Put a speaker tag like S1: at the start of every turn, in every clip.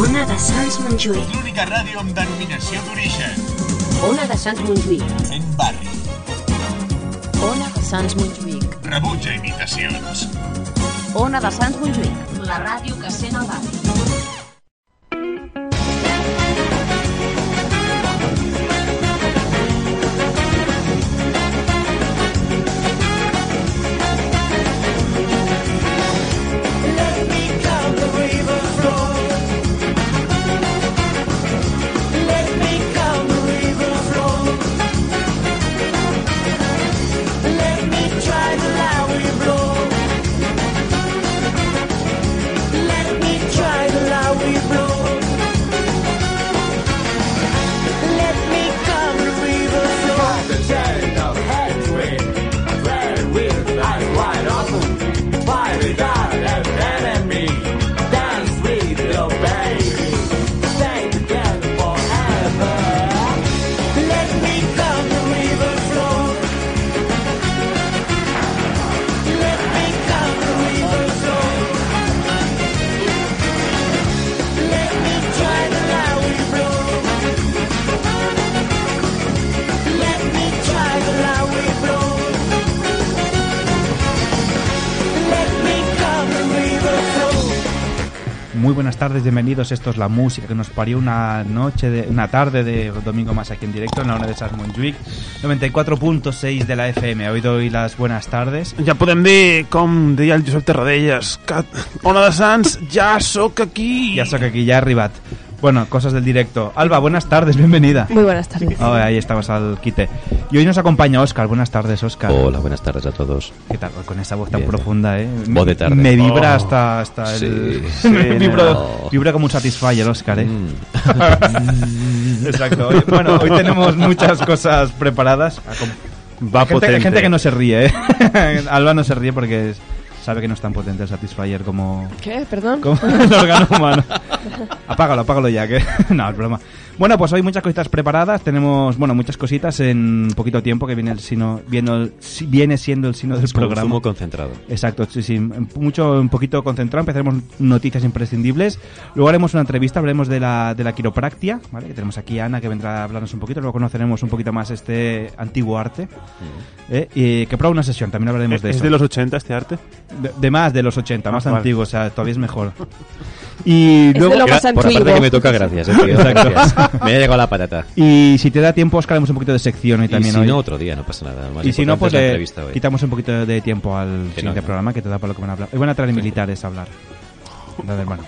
S1: Ona de Sants Montjuïc.
S2: L'única ràdio amb denominació d'origen.
S1: Ona de Sants Montjuïc.
S2: Fent barri.
S3: Ona de Sants Montjuïc.
S2: Rebutja imitacions.
S3: Ona de Sants Montjuïc.
S1: La ràdio que sent el barri.
S4: Muy buenas tardes, bienvenidos. Esto es la música que nos parió una noche, de, una tarde de domingo más aquí en directo en la hora de Sants Montjuïc, 94.6 de la FM. Hoy doy las buenas tardes.
S5: Ja podem dir, com deia el Josep Terradellas, que Ona de Sants, ja sóc aquí.
S4: Aquí ya he arribat. Bueno, cosas del directo. Alba, buenas tardes, bienvenida.
S6: Muy buenas tardes.
S4: Oh, ahí estabas al quite. Y hoy nos acompaña Oscar. Buenas tardes, Oscar.
S7: Hola, buenas tardes a todos.
S4: ¿Qué tal? Con esa voz tan
S7: Bien.
S4: profunda, ¿eh?
S7: Voz de tarde.
S4: Me vibra
S5: Oh.
S4: hasta, hasta el...
S7: Sí,
S5: sí,
S4: vibra,
S7: no.
S4: vibra como un Satisfyer, Oscar, ¿eh?
S7: Mm.
S4: Exacto. Hoy- bueno, hoy tenemos muchas cosas preparadas.
S5: Va
S4: gente,
S5: potente.
S4: hay gente que no se ríe, ¿eh? Alba no se ríe porque es- sabe que no es tan potente el Satisfyer como,
S6: ¿Qué? ¿Perdón?
S4: como el órgano humano. Apágalo, apágalo ya, que no, es broma. Bueno, pues hoy muchas cositas preparadas, tenemos, bueno, muchas cositas en poquito tiempo que viene el sino, viene, el- si- viene siendo el sino del
S7: Es
S4: programa.
S7: zumo concentrado.
S4: Exacto, sí, sí, mucho, un poquito concentrado, empezaremos noticias imprescindibles, luego haremos una entrevista, hablaremos de la, de la quiropractia, ¿vale? Que tenemos aquí a Ana que vendrá a hablarnos un poquito, luego conoceremos un poquito más este antiguo arte, ¿eh? y que prueba una sesión, también hablaremos de
S5: ¿Es
S4: eso.
S5: de los 80 este arte?
S4: De, de más, de los 80, más
S5: Ah, vale.
S4: antiguo, o sea, todavía es mejor. Y luego...
S6: lo más
S7: Por
S6: antiguo.
S7: aparte que me toca, gracias. eh, gracias. Me ha llegado la patata.
S4: Y si te da tiempo, Oscar, haremos un poquito de sección
S7: Y
S4: también
S7: si
S4: hoy.
S7: no, otro día, no pasa nada. Más
S4: y si no, pues
S7: es la
S4: le quitamos un poquito de tiempo al
S7: Que no,
S4: siguiente
S7: no.
S4: programa que te da para lo que van a hablar. Hoy van a traer militares a hablar. Entonces, bueno,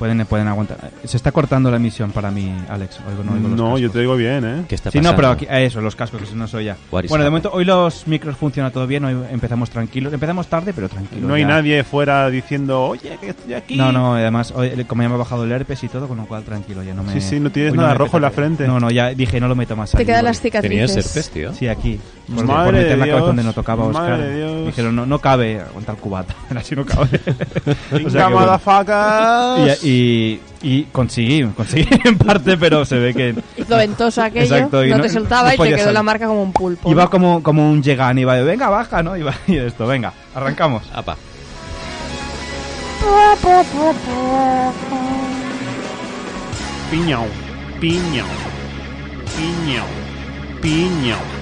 S4: pueden, pueden aguantar. Se está cortando la emisión para mí, Alex. Oigo, no, oigo los
S5: No, yo te digo bien, ¿eh?
S7: ¿Qué está
S4: Sí, no, pero aquí, eso, los cascos, que si no soy ya.
S7: What is
S4: Bueno, de momento, hoy los micros funcionan todo bien, hoy empezamos tranquilos. Empezamos tarde, pero tranquilos.
S5: No hay
S4: ya.
S5: nadie fuera diciendo, oye, que estoy aquí.
S4: No, no, además, hoy, como ya me ha bajado el herpes y todo, con lo cual tranquilo, ya no me...
S5: Sí, sí, no tienes
S4: hoy
S5: nada rojo en la frente.
S4: No, no, ya dije, no lo meto más
S6: Te
S4: ahí,
S6: quedan las cicatrices.
S7: ¿Tenías herpes, tío?
S4: Sí, aquí. Porque
S5: Madre
S4: por meter
S5: de
S4: la cabeza
S5: Dios,
S4: donde no tocaba Oscar.
S5: madre de Dios.
S4: Dijeron, no, no cabe aguantar el cubata. Así no cabe. O sea que bueno. y, y, y conseguí, conseguí en parte, pero se ve que
S6: Hizo ventoso aquello,
S4: Exacto, y
S6: no,
S4: no-
S6: te soltaba
S4: no
S6: y te quedó
S4: salir.
S6: la marca como un pulpo.
S4: iba como, como un Yegan, iba de, venga, baja, ¿no? Iba y esto, venga, arrancamos.
S7: Apa.
S5: Piñao, piñao, piñao, piñao.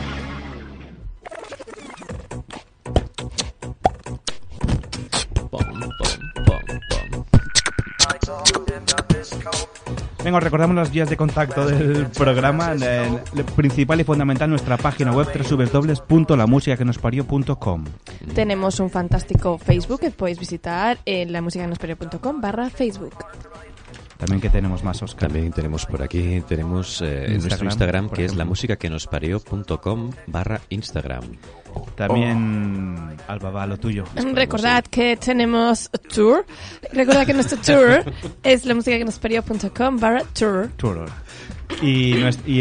S4: Venga, os recordamos las vías de contacto del programa. El, el principal y fundamental, nuestra página web www.lamusicaquenospario.com
S6: Tenemos un fantástico Facebook que podéis visitar en lamusicanospero.com barra Facebook.
S4: También que tenemos más, Oscar.
S7: También tenemos por aquí, tenemos eh, en nuestro
S4: Instagram,
S7: Instagram, que es
S4: ejemplo.
S7: la música que nos parió.com barra Instagram.
S4: También, Alba, va, lo tuyo.
S6: Recordad que tenemos tour. Recordad que nuestro tour es la música que nos barra tour.
S4: Tour. Y,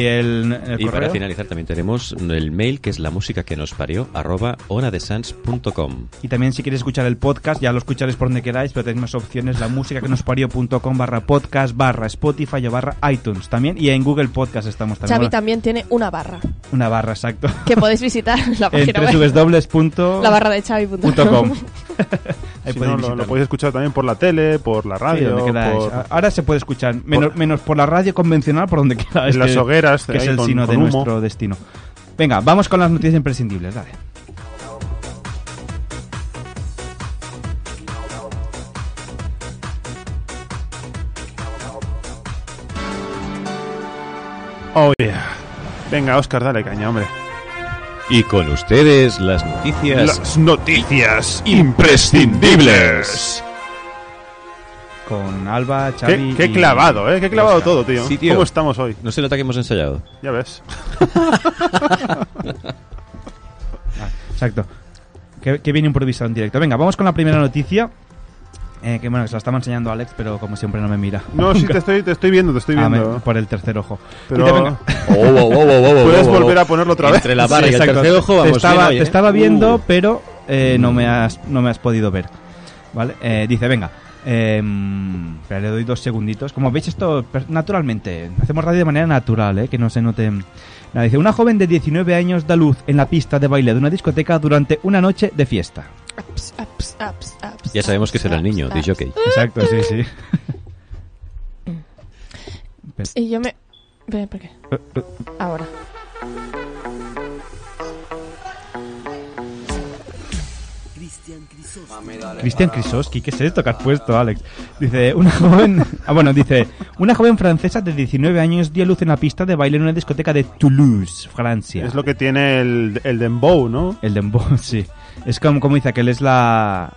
S4: el, el
S7: Y para finalizar también tenemos el mail que es la música que nos parió arroba onadesans.com.
S4: Y también si queréis escuchar el podcast, ya lo escucharéis por donde queráis, pero tenéis más opciones, la música que nos parió.com barra podcast barra Spotify o barra iTunes también. Y en Google Podcast estamos también.
S6: Xavi también tiene una barra
S4: Una barra, exacto.
S6: que podéis visitar en la
S4: en
S6: página web.
S4: www.
S6: La barra de Xavi.com.
S4: Ahí
S5: Si no, lo, podéis escuchar también por la tele, por la radio, por-
S4: Ahora se puede escuchar, menos por, menos por la radio convencional, por donde quiera.
S5: En las hogueras,
S4: que es el
S5: con-
S4: sino de
S5: humo.
S4: nuestro destino. Venga, vamos con las noticias imprescindibles, dale.
S5: Oh, yeah. Venga, Oscar, dale caña, hombre.
S7: Y con ustedes las noticias.
S5: Las noticias imprescindibles.
S4: Con Alba, Xavi
S5: Qué, qué
S4: y-
S5: clavado, ¿eh? Qué clavado
S4: Oscar.
S5: todo, tío.
S7: Sí, tío.
S5: ¿Cómo estamos hoy?
S7: No se nota que hemos ensayado.
S5: Ya ves.
S4: Exacto. Que, que bien improvisado en directo. Venga, vamos con la primera noticia. Eh, que bueno, que se la estaba enseñando Alex, pero como siempre no me mira.
S5: No, sí, te estoy, te estoy viendo, te estoy
S4: Ah,
S5: viendo.
S4: me- por el tercer ojo.
S5: Pero-
S4: venga.
S7: Oh, oh, oh, oh, oh,
S5: Puedes volver a ponerlo otra vez.
S7: Entre la barra
S4: Sí,
S7: y el tercer ojo
S4: te
S7: vamos
S4: estaba,
S7: bien hoy,
S4: te
S7: ¿eh?
S4: estaba viendo,
S7: Uh.
S4: pero eh, no, me has, no me has podido ver. ¿Vale? Eh, dice, venga. eh, le doy dos segunditos. Como veis, esto naturalmente. Hacemos radio de manera natural, ¿eh? que no se note. Nada, dice, una joven de 19 años da luz en la pista de baile de una discoteca durante una noche de fiesta.
S6: Ups, ups, ups, ups,
S7: Ya sabemos que será el niño, de jockey.
S4: Exacto, sí, sí.
S6: Y yo me... Ve, ¿Por qué? Ahora.
S4: Cristian Krisoski, ¿qué es esto que has puesto, Alex? Dice, una joven... Ah, bueno, dice, una joven francesa de 19 años dio luz en la pista de baile en una discoteca de Toulouse, Francia.
S5: Es lo que tiene el, el dembow, ¿no?
S4: El dembow, sí. Es como, como dice aquel, es la...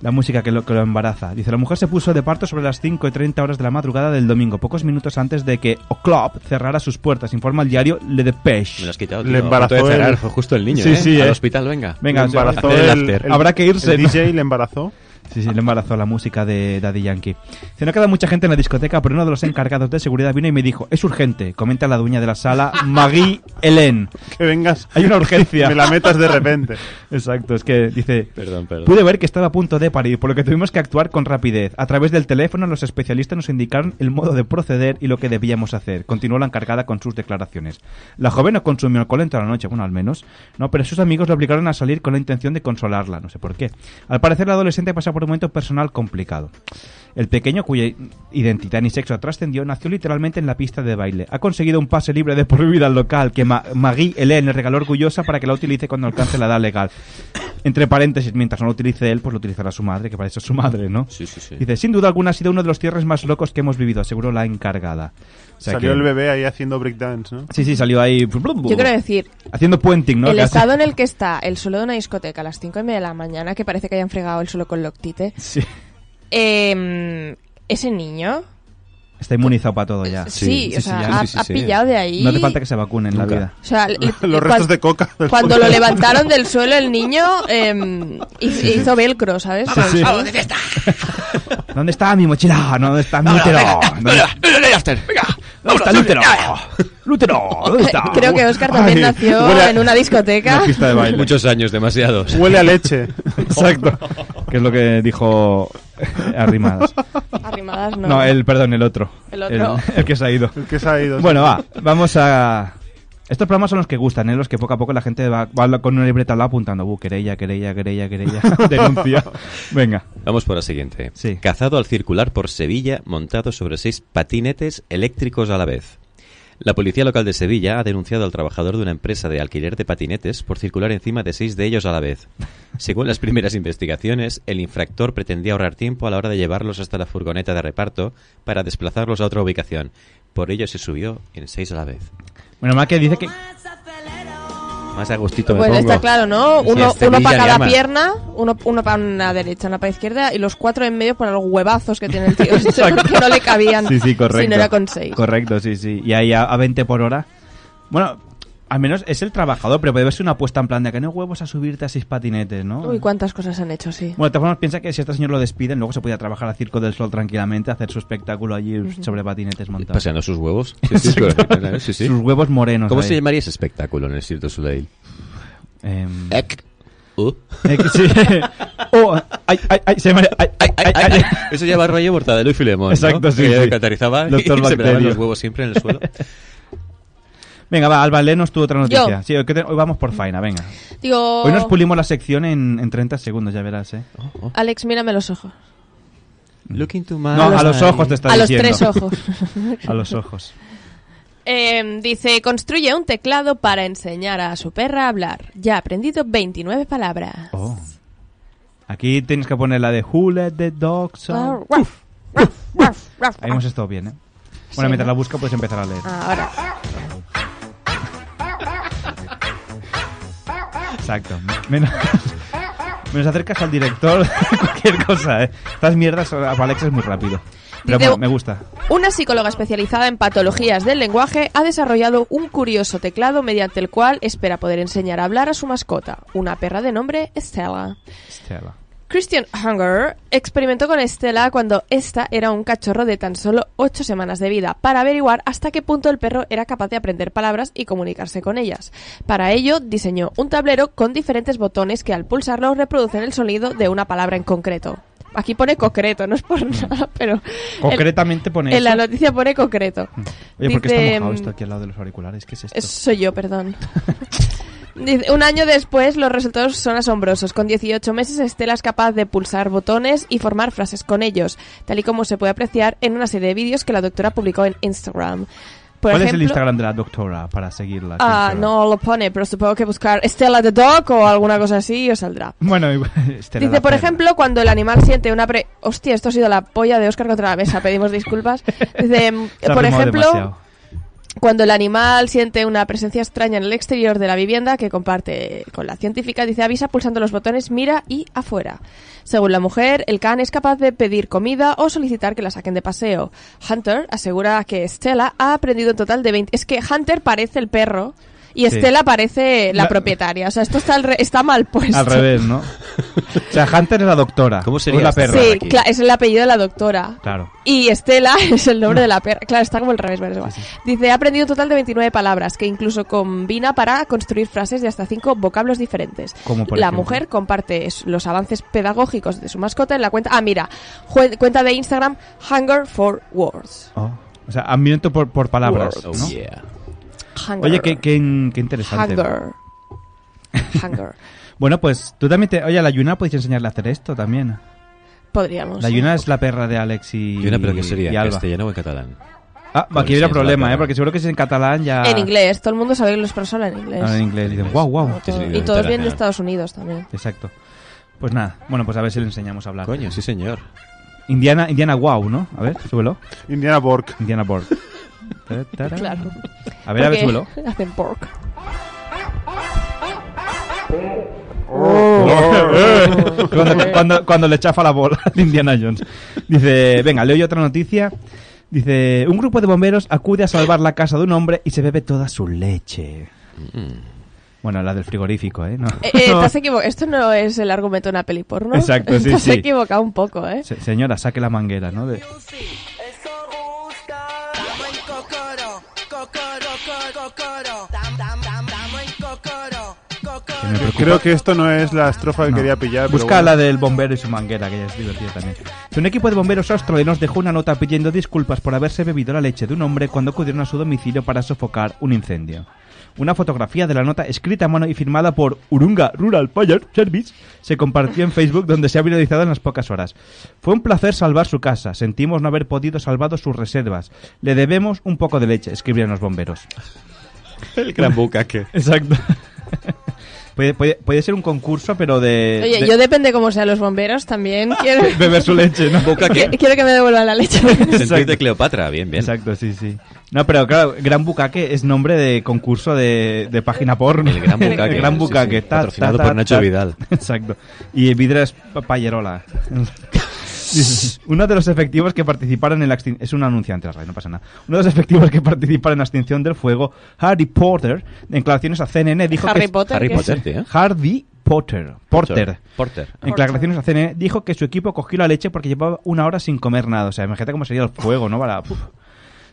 S4: La música que lo, que lo embaraza. Dice, la mujer se puso de parto sobre las 5 y 30 horas de la madrugada del domingo, pocos minutos antes de que O Club cerrara sus puertas, informa el diario Le Dépêche.
S7: Me lo has quitado,
S5: Le
S7: tío.
S5: Embarazó
S7: de cerrar,
S5: el-
S7: Fue justo el niño,
S4: Sí,
S7: ¿eh?
S4: sí,
S7: Al
S4: eh.
S7: hospital, venga.
S4: Venga,
S5: le embarazó
S7: el
S5: el-
S4: Habrá que irse,
S5: El
S4: ¿no?
S5: DJ le embarazó.
S4: Sí, sí, le embarazó la música de Daddy Yankee. Dice, no queda mucha gente en la discoteca, pero uno de los encargados de seguridad vino y me dijo, es urgente, comenta la dueña de la sala, Maggie Hélène.
S5: Que vengas.
S4: Hay una urgencia.
S5: Me la metas de repente.
S4: Exacto, es que dice...
S7: Perdón, perdón.
S4: Pude ver que estaba a punto de parir, por lo que tuvimos que actuar con rapidez. A través del teléfono, los especialistas nos indicaron el modo de proceder y lo que debíamos hacer. Continuó la encargada con sus declaraciones. La joven no consumió alcohol en toda la noche, bueno, al menos, ¿no? Pero sus amigos le obligaron a salir con la intención de consolarla, no sé por qué. Al parecer, la adolescente pasa por un momento personal complicado. El pequeño, cuya identidad ni sexo trascendió, nació literalmente en la pista de baile. Ha conseguido un pase libre de por vida al local que Ma- Maggie Hélène le regaló orgullosa para que la utilice cuando alcance la edad legal. Entre paréntesis, mientras no lo utilice él, pues lo utilizará su madre, que para eso es su madre, ¿no?
S7: Sí, sí, sí.
S4: Dice, sin duda alguna ha sido uno de los cierres más locos que hemos vivido, aseguró la encargada. O sea
S5: Salió
S4: que-
S5: el bebé ahí haciendo breakdance, ¿no?
S4: Sí, sí, salió ahí...
S6: Yo quiero decir,
S4: Haciendo puenting, ¿no?
S6: el estado en el que está el suelo de una discoteca a las 5 y media de la mañana, que parece que hayan fregado el suelo con loctite,
S4: Sí.
S6: eh, ese niño,
S4: Está inmunizado para todo ya.
S6: sí,
S7: sí,
S6: o
S7: sí,
S6: sea,
S7: ya,
S6: ha,
S7: sí, sí,
S6: ha
S7: sí.
S6: pillado de ahí.
S4: No hace falta que se vacunen en la vida.
S6: O sea, le-
S5: Los restos de coca.
S6: Cuando lo levantaron del suelo, el niño eh, hizo, hizo velcro, ¿sabes?
S4: ¿Dónde está mi mochila? ¿Dónde está mi útero? ¿Dónde, ¿Dónde está el útero? ¿El útero? ¿Dónde está?
S6: Creo que Oscar también
S5: Ay,
S6: nació
S5: a-
S6: en una discoteca.
S4: Una pista de baile.
S7: Muchos años, demasiados.
S5: Huele a leche.
S4: Exacto. Que es lo que dijo Arrimadas.
S6: Arrimadas no.
S4: No, el, perdón, el otro.
S6: El otro.
S4: El, el que se ha ido.
S5: El que se ha ido.
S4: Bueno, va, vamos a... Estos programas son los que gustan, ¿eh? los que poco a poco la gente va, va con una libreta al lado apuntando, uh, querella, querella, querella, querella, denuncia. Venga.
S7: Vamos por la siguiente.
S4: Sí.
S7: Cazado al circular por Sevilla montado sobre seis patinetes eléctricos a la vez. La policía local de Sevilla ha denunciado al trabajador de una empresa de alquiler de patinetes por circular encima de seis de ellos a la vez. Según las primeras investigaciones, el infractor pretendía ahorrar tiempo a la hora de llevarlos hasta la furgoneta de reparto para desplazarlos a otra ubicación. Por ello se subió en seis a la vez.
S4: Bueno, más que dice que...
S7: Más a gustito me
S6: Bueno,
S7: pongo.
S6: está claro, ¿no?
S7: Sí,
S6: Uno,
S7: este
S6: uno para cada
S7: llama.
S6: pierna, uno, uno para una derecha, una para izquierda y los cuatro en medio por los huevazos que tiene el tío. este, porque no le cabían.
S4: Sí, sí, correcto.
S6: Si no era con seis.
S4: Correcto, sí, sí. Y ahí a, a 20 por hora. Bueno, al menos es el trabajador, pero puede ser una apuesta en plan de que no huevos a subirte a seis patinetes, ¿no?
S6: Uy, cuántas cosas han hecho, sí.
S4: Bueno, de todas formas, piensa que si este señor lo despiden, luego se podía trabajar a Circo del Sol tranquilamente, hacer su espectáculo allí sobre patinetes montados.
S7: Paseando sus huevos. Sí, sí, sí, sí.
S4: Sus huevos morenos.
S7: ¿Cómo
S4: ahí.
S7: se llamaría ese espectáculo en el Cirque du Soleil? Ec. Uh.
S4: eh, que sí. Oh, ay, ay, ay, se llama- ay, ay, ay, ay.
S7: Eso lleva rollo Mortadelo y Filemón.
S4: Exacto,
S7: ¿no?
S4: sí,
S7: Que
S4: sí.
S7: catarizaba y se los huevos siempre en el suelo.
S4: Venga, va, Alba, léenos tu otra noticia.
S6: Yo.
S4: Sí, hoy, te- hoy vamos por faena, venga.
S6: Digo,
S4: Hoy nos pulimos la sección en, en 30 segundos, ya verás, ¿eh?
S6: Alex, mírame los ojos.
S7: Look into my
S4: No, a los ojos te está
S6: A los
S4: diciendo.
S6: tres ojos.
S4: A los ojos.
S6: Eh, dice, construye un teclado para enseñar a su perra a hablar. Ya ha aprendido 29 palabras.
S4: Oh. Aquí tienes que poner la de Who let the dogs out. Ahí hemos estado bien, ¿eh?
S6: Sí,
S4: Bueno, mientras
S6: ¿no?
S4: la busca puedes empezar a leer.
S6: Ahora.
S4: Exacto. Menos, menos acercas al director cualquier cosa, ¿eh? Estas mierdas a Alex es muy rápido. Pero bueno, me gusta.
S6: Una psicóloga especializada en patologías del lenguaje ha desarrollado un curioso teclado mediante el cual espera poder enseñar a hablar a su mascota, una perra de nombre Stella.
S4: Estela.
S6: Christian Hunger experimentó con Estela cuando ésta era un cachorro de tan solo 8 semanas de vida para averiguar hasta qué punto el perro era capaz de aprender palabras y comunicarse con ellas. Para ello diseñó un tablero con diferentes botones que al pulsarlos reproducen el sonido de una palabra en concreto. Aquí pone concreto, no es por nada, pero
S4: Concretamente pone
S6: en la noticia pone concreto.
S4: Oye, ¿por qué
S6: Dice,
S4: está mojado
S6: mm,
S4: esto aquí al lado de los auriculares? ¿Qué es esto?
S6: Es- soy yo, perdón. Un año después, los resultados son asombrosos. Con 18 meses, Estela es capaz de pulsar botones y formar frases con ellos, tal y como se puede apreciar en una serie de vídeos que la doctora publicó en Instagram. Por
S4: ¿Cuál es el
S6: ejemplo-
S4: Instagram de la doctora para seguirla?
S6: Ah, no lo pone, pero supongo que buscar Estela the Dog o alguna cosa así y os saldrá.
S4: Bueno, Estela
S6: Dice, por
S4: perra.
S6: ejemplo, cuando el animal siente una pre... Hostia, esto ha sido la polla de Oscar contra la mesa, pedimos disculpas. Dice, por ejemplo,
S4: demasiado.
S6: Cuando el animal siente una presencia extraña en el exterior de la vivienda que comparte con la científica, dice avisa pulsando los botones mira y afuera. Según la mujer, el can es capaz de pedir comida o solicitar que la saquen de paseo. Hunter asegura que Stella ha aprendido en total de 20... Es que Hunter parece el perro y
S4: Sí.
S6: Stella parece la
S4: La-
S6: propietaria. O sea, esto está, al re- está mal puesto.
S4: Al revés, ¿no? o sea, Hunter es la doctora.
S7: ¿Cómo sería
S4: la perra?
S6: Sí, es el apellido de la doctora.
S4: Claro.
S6: Y Estela es el nombre de la perra. Claro, está como el revés, pero es igual. Dice, ha aprendido un total de 29 palabras, que incluso combina para construir frases de hasta cinco vocablos diferentes.
S4: Como por
S6: la
S4: ejemplo.
S6: mujer comparte los avances pedagógicos de su mascota en la cuenta... Ah, mira, cuenta de Instagram Hunger for Words.
S4: Oh. O sea, hambriento por, por palabras,
S7: Oh,
S4: ¿no?
S7: yeah.
S6: Hunger.
S4: Oye, qué, qué, qué interesante.
S6: Hunger. Hunger.
S4: Bueno, pues tú también te... Oye, a la Yuna podéis enseñarle a hacer esto también.
S6: Podríamos.
S4: La Yuna es la perra de Alex y
S7: Y una, pero que sería en
S4: Alba.
S7: castellano o en catalán.
S4: Ah, aquí
S7: es la
S4: problema. ¿eh? Porque seguro que si es en catalán ya...
S6: En inglés. Todo el mundo sabe que los perros hablan inglés.
S4: Hablan en inglés. Dicen, wow, wow.
S6: Todo-
S7: sí,
S6: y todos vienen de. Estados Unidos también.
S4: Exacto. Pues nada, bueno, pues a ver si le enseñamos a hablar.
S7: Coño, sí señor.
S4: Indiana, Indiana Wow, ¿no? A ver, súbelo.
S5: Indiana Borg.
S4: Indiana Borg.
S6: Claro.
S4: A ver, a ver, súbelo.
S6: Hacen pork.
S4: cuando, cuando, cuando le chafa la bola de Indiana Jones. Dice, venga, leo yo otra noticia. Dice, un grupo de bomberos acude a salvar la casa de un hombre y se bebe toda su leche. Bueno, la del frigorífico, ¿eh? No.
S6: Eh, eh, Esto no es el argumento de una peli porno.
S4: Exacto, sí,
S6: Te has
S4: sí.
S6: equivocado un poco, ¿eh?
S4: Se- señora, saque la manguera, ¿no? De- me preocupa.
S5: Creo que esto no es la estrofa que
S4: No.
S5: quería pillar. pero
S4: Busca
S5: bueno.
S4: la del bombero y su manguera, que ya es divertida también. Un equipo de bomberos australianos dejó una nota pidiendo disculpas por haberse bebido la leche de un hombre cuando acudieron a su domicilio para sofocar un incendio. Una fotografía de la nota escrita a mano y firmada por Urunga Rural Fire Service se compartió en Facebook donde se ha viralizado en las pocas horas. Fue un placer salvar su casa. Sentimos no haber podido salvar sus reservas. Le debemos un poco de leche, escribieron los bomberos.
S7: El gran bucaque.
S4: Exacto. Puede, puede, puede ser un concurso, pero de...
S6: Oye,
S4: de-
S6: yo depende cómo sean los bomberos, también quiero,
S4: beber su leche, ¿no?
S7: Bucaque.
S6: quiero que me devuelvan la leche.
S7: Sentido de Cleopatra, bien, bien.
S4: Exacto, sí, sí. No, pero claro, Gran Bucaque es nombre de concurso de, de página porno.
S7: El Gran Bucaque.
S4: El Gran
S7: sí,
S4: Bucaque.
S7: sí.
S4: ta,
S7: Patrocinado
S4: ta,
S7: por
S4: ta,
S7: Nacho
S4: ta.
S7: Vidal.
S4: Exacto. Y Vidra es pa- Payerola. Uno de los efectivos que participaron en la extinción... Es un anunciante, no pasa nada. Uno de los efectivos que participaron en la extinción del fuego, Harry Potter, en declaraciones a CNN, dijo
S6: Harry
S4: que...
S6: Potter.
S7: Harry. Potter, tío.
S4: Harvey Potter. Porter.
S7: Porter.
S4: En declaraciones a CNN dijo que su equipo cogió la leche porque llevaba una hora sin comer nada. O sea, imagínate cómo sería el fuego, ¿no? Para... uf.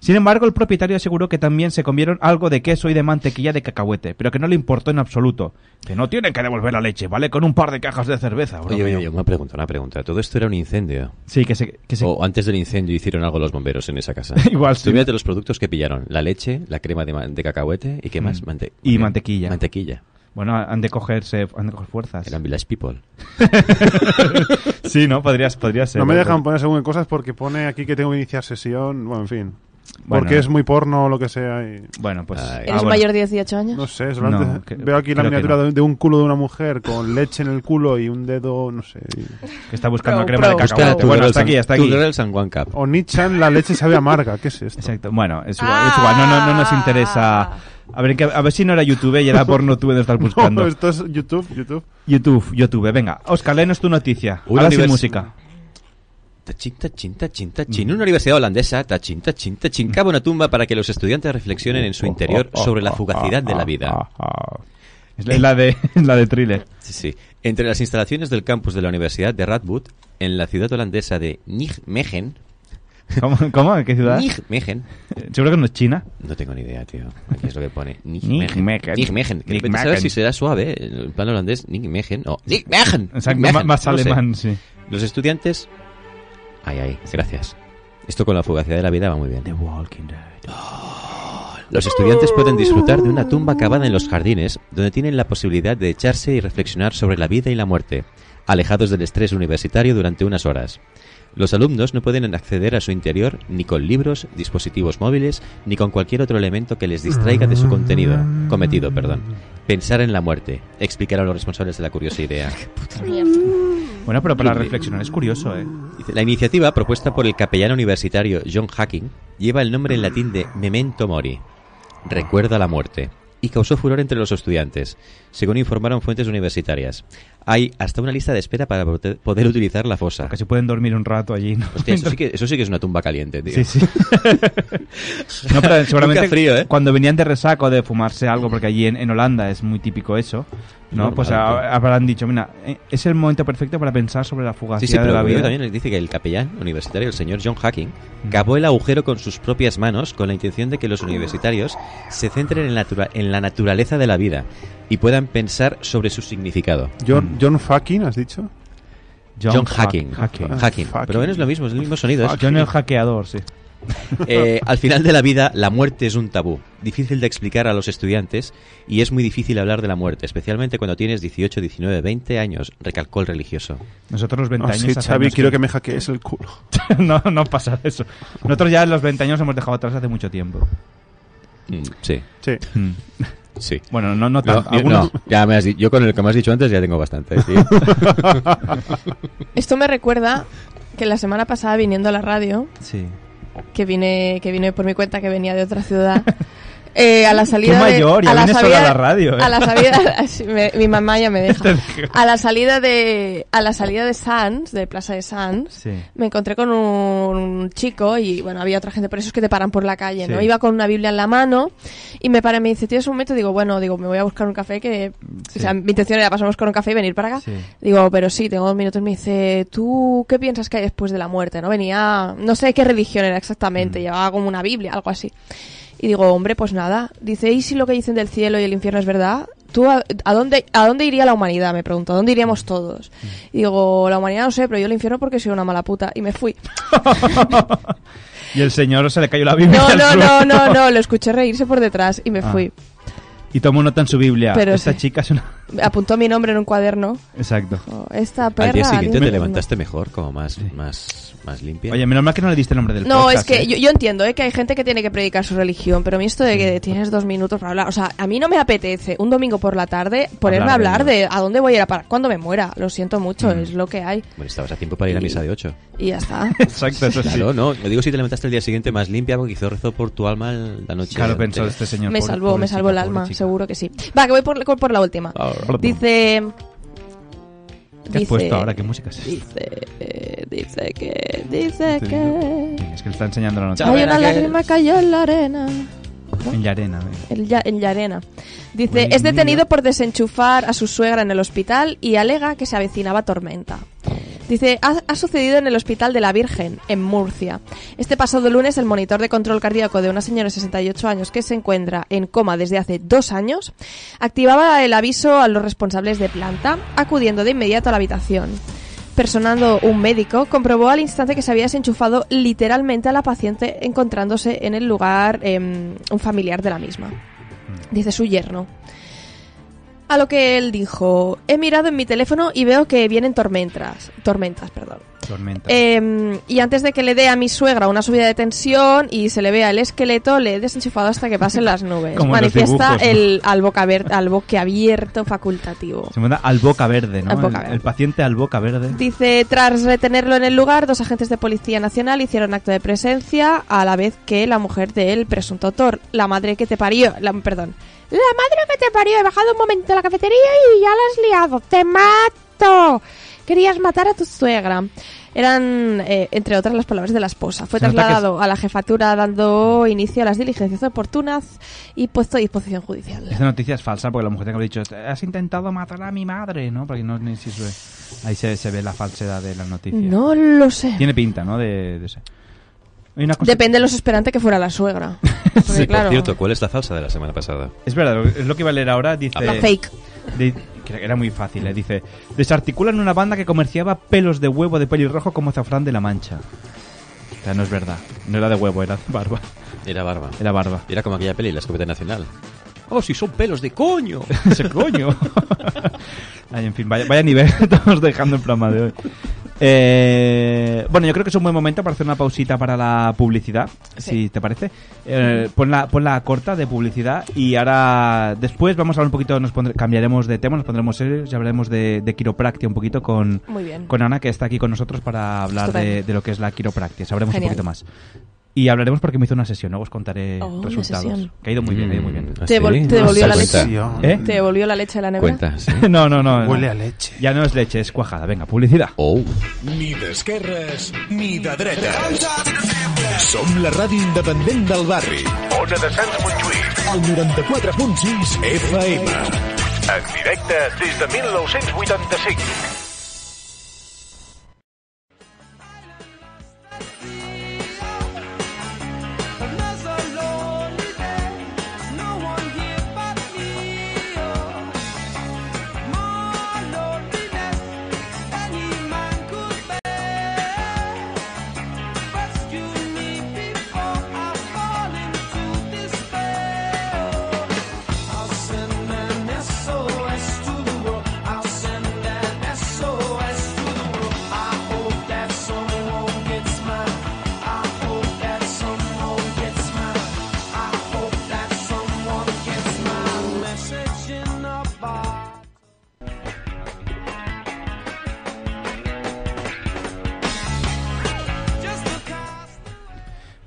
S4: Sin embargo, el propietario aseguró que también se comieron algo de queso y de mantequilla de cacahuete, pero que no le importó en absoluto. Que no tienen que devolver la leche, ¿vale? Con un par de cajas de cerveza.
S7: Oye, oye, oye, una pregunta, una pregunta. ¿Todo esto era un incendio?
S4: Sí, que se... Que se...
S7: O antes del incendio hicieron algo los bomberos en esa casa.
S4: Igual sí.
S7: Tú mírate los productos que pillaron. La leche, la crema de, de cacahuete y qué más.
S4: Mm.
S7: Mante-
S4: Y mantequilla.
S7: Mantequilla.
S4: Bueno, han de cogerse, han de coger fuerzas.
S7: Eran Village People.
S4: Sí, ¿no? Podrías, podría ser.
S5: No me dejan poner según cosas porque pone aquí que tengo que iniciar sesión. Bueno, en fin.
S4: Bueno.
S5: Porque es muy porno o lo que sea. Y...
S4: Bueno, pues...
S7: Ay.
S4: ah,
S6: ¿Eres
S4: bueno.
S6: mayor de 18 años?
S5: No sé, solamente
S4: No, que-
S5: veo aquí la miniatura
S4: no.
S5: de, de un culo de una mujer con leche en el culo y un dedo, no sé. y-
S4: Que está buscando
S6: Pro,
S4: crema de
S6: pro.
S4: cacahuete.
S6: Busca
S4: Bueno, hasta aquí, hasta aquí.
S7: Girl San Juan Cup.
S5: O Nichan, la leche sabe amarga. ¿Qué es esto?
S4: Exacto. Bueno, es igual, es igual. No, no, no nos
S6: Ah.
S4: interesa... A ver, a ver si no era YouTube y era porno tú de estar buscando.
S5: No, esto es YouTube, YouTube.
S4: YouTube, YouTube. Venga, Oscar, léenos tu noticia.
S7: Una
S4: Ahora sin música.
S7: Tachín, tachín, tachín, tachín. Una universidad holandesa, tachín, tachín, tachín, cava una tumba para que los estudiantes reflexionen en su interior sobre la fugacidad de la vida.
S4: Es la- de, la de thriller.
S7: Sí, sí. Entre las instalaciones del campus de la Universidad de Radboud, en la ciudad holandesa de Nijmegen,
S4: ¿Cómo? ¿Cómo? ¿En qué ciudad?
S7: Nijmegen,
S4: Seguro que no es China.
S7: no tengo ni idea, tío. Aquí es lo que pone.
S4: Nijmegen.
S7: Nijmegen. Nijmegen. Saber si será suave, en plan holandés, Nijmegen. O Nijmegen.
S4: Exacto,
S7: Nijmegen,
S4: más, alemán, sí.
S7: Los estudiantes... Ay, ay, gracias. Esto con la fugacidad de la vida va muy bien.
S4: The Walking Dead.
S7: Los estudiantes pueden disfrutar de una tumba cavada en los jardines, donde tienen la posibilidad de echarse y reflexionar sobre la vida y la muerte, alejados del estrés universitario durante unas horas. Los alumnos no pueden acceder a su interior ni con libros, dispositivos móviles, ni con cualquier otro elemento que les distraiga de su contenido, cometido, perdón. Pensar en la muerte, explicar a los responsables de la curiosa idea.
S4: Bueno, pero para reflexionar es curioso, ¿eh?
S7: La iniciativa, propuesta por el capellán universitario John Hacking, lleva el nombre en latín de Memento Mori, recuerda la muerte, y causó furor entre los estudiantes, según informaron fuentes universitarias. Hay hasta una lista de espera para poder utilizar la fosa.
S4: Que se pueden dormir un rato allí, ¿no?
S7: Hostia, eso sí, que, eso sí que es una tumba caliente, tío.
S4: Sí, sí. no, pero seguramente
S7: frío, ¿eh?
S4: cuando venían de resaco de fumarse algo, porque allí en, en Holanda es muy típico eso, ¿no?
S7: Normal,
S4: pues a- habrán dicho, mira, eh, es el momento perfecto para pensar sobre la
S7: Sí,
S4: fugacidad
S7: sí,
S4: de
S7: pero
S4: la
S7: luego
S4: vida.
S7: también dice que el capellán universitario, el señor John Hacking, cavó el agujero con sus propias manos con la intención de que los universitarios se centren en la, en la naturaleza de la vida y puedan pensar sobre su significado.
S5: John, John fucking, ¿has dicho?
S7: John,
S4: Hack-
S7: Hacking.
S4: Hacking.
S7: Hacking.
S5: Fucking.
S7: Pero bueno, es lo mismo, es el mismo sonido. es-
S4: John el hackeador, sí.
S7: Eh, al final de la vida, la muerte es un tabú, difícil de explicar a los estudiantes y es muy difícil hablar de la muerte, especialmente cuando tienes 18, 19, 20 años, recalcó el religioso.
S4: Nosotros los 20
S5: Ah,
S4: años...
S5: sí, Xavi, quiero que me hackees el culo.
S4: no, no pasa eso. Nosotros ya los 20 años hemos dejado atrás hace mucho tiempo.
S7: Mm, sí,
S5: Sí.
S4: Mm.
S7: sí.
S4: Bueno, no, no Algunos-
S7: no, ya me has yo con el que me has dicho antes ya tengo bastante. tío.
S6: Esto me recuerda que la semana pasada viniendo a la radio,
S7: sí.
S6: que vine, que vine por mi cuenta, que venía de otra ciudad, eh, a la salida
S4: Qué
S6: de-
S4: mayor, ya
S6: a la
S4: sola a la radio, ¿eh?
S6: A la salida, sí, me- mi mamá ya me deja. A la salida de, a la salida de Sans, de Plaza de Sans,
S4: Sí.
S6: me encontré con un chico y bueno, había otra gente, por eso es que te paran por la calle, ¿no? Iba con una Biblia en la mano y me paré, me dice, ¿tienes un momento? Digo, bueno, digo, me voy a buscar un café que,
S4: Sí.
S6: o sea, mi intención era pasar a buscar un café y venir para acá. Digo, pero sí, tengo dos minutos. Me dice, ¿tú qué piensas que hay después de la muerte? No venía, no sé qué religión era exactamente, llevaba como una Biblia, algo así. Y digo, hombre, pues nada. Dice, ¿y si lo que dicen del cielo y el infierno es verdad? ¿Tú a, a dónde, a dónde iría la humanidad? Me pregunto, ¿a dónde iríamos todos? Y digo, la humanidad no sé, pero yo al infierno porque soy una mala puta. Y me fui.
S4: Y el señor se le cayó la Biblia.
S6: No, no, no, no, no, lo escuché reírse por detrás y me
S4: Ah.
S6: fui.
S4: Y tomó nota en su Biblia.
S6: Pero
S4: Esta
S6: sí.
S4: chica es una...
S6: Apuntó mi nombre en un cuaderno.
S4: Exacto.
S6: Oh, esta perra.
S7: Al día siguiente te levantaste mejor, como más, más, más limpia.
S4: Oye, menos mal que no le diste el nombre del
S6: No,
S4: podcast,
S6: es que
S4: ¿eh?
S6: yo, yo entiendo ¿eh? que hay gente que tiene que predicar su religión, pero a mí esto de que tienes dos minutos para hablar, o sea, a mí no me apetece un domingo por la tarde ponerme
S4: Hablar
S6: a
S4: de
S6: hablar de, a dónde voy a ir a parar cuando me muera. Lo siento mucho,
S4: Mm.
S6: es lo que hay.
S7: Bueno, estabas a tiempo para ir a misa de 8.
S6: Y ya está.
S4: Exacto, eso sí.
S7: Claro, no. Lo digo si te levantaste el día siguiente más limpia porque hizo rezo por tu alma la noche.
S4: Claro, pensó este señor.
S6: me
S4: pobre-
S6: salvó, me salvó el alma,
S4: chica.
S6: seguro que sí. Va, que voy por, por la última. Dice...
S4: ¿Qué has
S6: dice-
S4: puesto ahora? ¿Qué música es esta?
S6: Dice, eh, dice que, dice que...
S4: Es que le está enseñando la noche.
S6: Hay una
S7: Verá que-
S6: lágrima cayó en la arena.
S4: En Yarena, venga.
S6: El ya- en Llarena. Dice, es detenido
S4: mira.
S6: por desenchufar a su suegra en el hospital y alega que se avecinaba tormenta. Dice, ha, ha sucedido en el Hospital de la Virgen, en Murcia. Este pasado lunes, el monitor de control cardíaco de una señora de 68 años que se encuentra en coma desde hace dos años, activaba el aviso a los responsables de planta, acudiendo de inmediato a la habitación. Personando un médico, comprobó al instante que se había desenchufado literalmente a la paciente encontrándose en el lugar em, un familiar de la misma. Dice su yerno. A lo que él dijo, he mirado en mi teléfono y veo que vienen tormentas. Tormentas, perdón.
S4: Tormenta.
S6: Eh, y antes de que le dé a mi suegra una subida de tensión y se le vea el esqueleto, le he desenchufado hasta que pasen las nubes.
S4: Como
S6: Manifiesta
S4: dibujos, ¿no?
S6: el al boca al boquiabierto facultativo.
S4: Se manda al boca verde, ¿no?
S6: Al boca
S4: El-
S6: verde.
S4: El, paciente al boca verde.
S6: Dice, tras retenerlo en el lugar, dos agentes de Policía Nacional hicieron acto de presencia a la vez que la mujer del presunto autor, la madre que te parió, la, perdón, la madre que te parió, he bajado un momento a la cafetería y ya la has liado, te mato. Querías matar a tu suegra. Eran, eh, entre otras, las palabras de la esposa. Fue
S4: Se
S6: trasladado a la jefatura dando inicio a las diligencias oportunas y puesto a disposición judicial.
S4: Esta noticia es falsa porque la mujer que haber dicho, has intentado matar a mi madre, ¿no? Porque no ni si se- ahí se, se ve la falsedad de la noticia.
S6: No lo sé.
S4: Tiene pinta, ¿no? De, de ese. Hay una cosa-
S6: Depende de los esperante que fuera la suegra. Porque,
S4: Sí,
S6: claro,
S7: Por cierto, ¿cuál es la falsa de la semana pasada?
S4: Es verdad, es lo que iba a leer ahora. Dice,
S6: la fake.
S4: de- que era muy fácil, ¿eh? dice, desarticulan una banda que comerciaba pelos de huevo de pelirrojo como azafrán de la mancha. O sea, no es verdad. No era de huevo, era de barba.
S7: Era barba.
S4: Era barba.
S7: Era como aquella peli, la escopeta nacional. Oh, si son pelos de coño.
S4: Ese coño. Ay, en fin, vaya, vaya nivel estamos dejando el programa de hoy. Eh, bueno, yo creo que es un buen momento para hacer una pausita para la publicidad, si te parece. Eh, ponla, ponla corta de publicidad y ahora después vamos a hablar un poquito, nos pondré- cambiaremos de tema, nos pondremos serios y hablaremos de, de un poquito con, con Ana, que está aquí con nosotros para hablar de, lo que es la quiropraxia. Sabremos
S6: Genial.
S4: un poquito más. Y hablaremos porque me hizo una sesión, luego os contaré
S6: Oh,
S4: resultados. Que ha ido muy bien, ha ido muy bien.
S7: ¿Ah,
S6: Te
S7: sí?
S6: te devolvió la
S7: Cuenta.
S6: leche.
S4: ¿Eh?
S6: ¿Te devolvió la leche de la nevera?
S7: Cuenta, sí.
S4: no, no, no.
S5: Huele
S4: no.
S5: a leche.
S4: Ja no és leche, és cuajada. Vinga, publicitat.
S7: Oh.
S2: Ni d'esquerres ni de dretes. Som la ràdio independent del barri. Ona de Sants Montjuïc. El 94.6 FM. En directe des de 1985.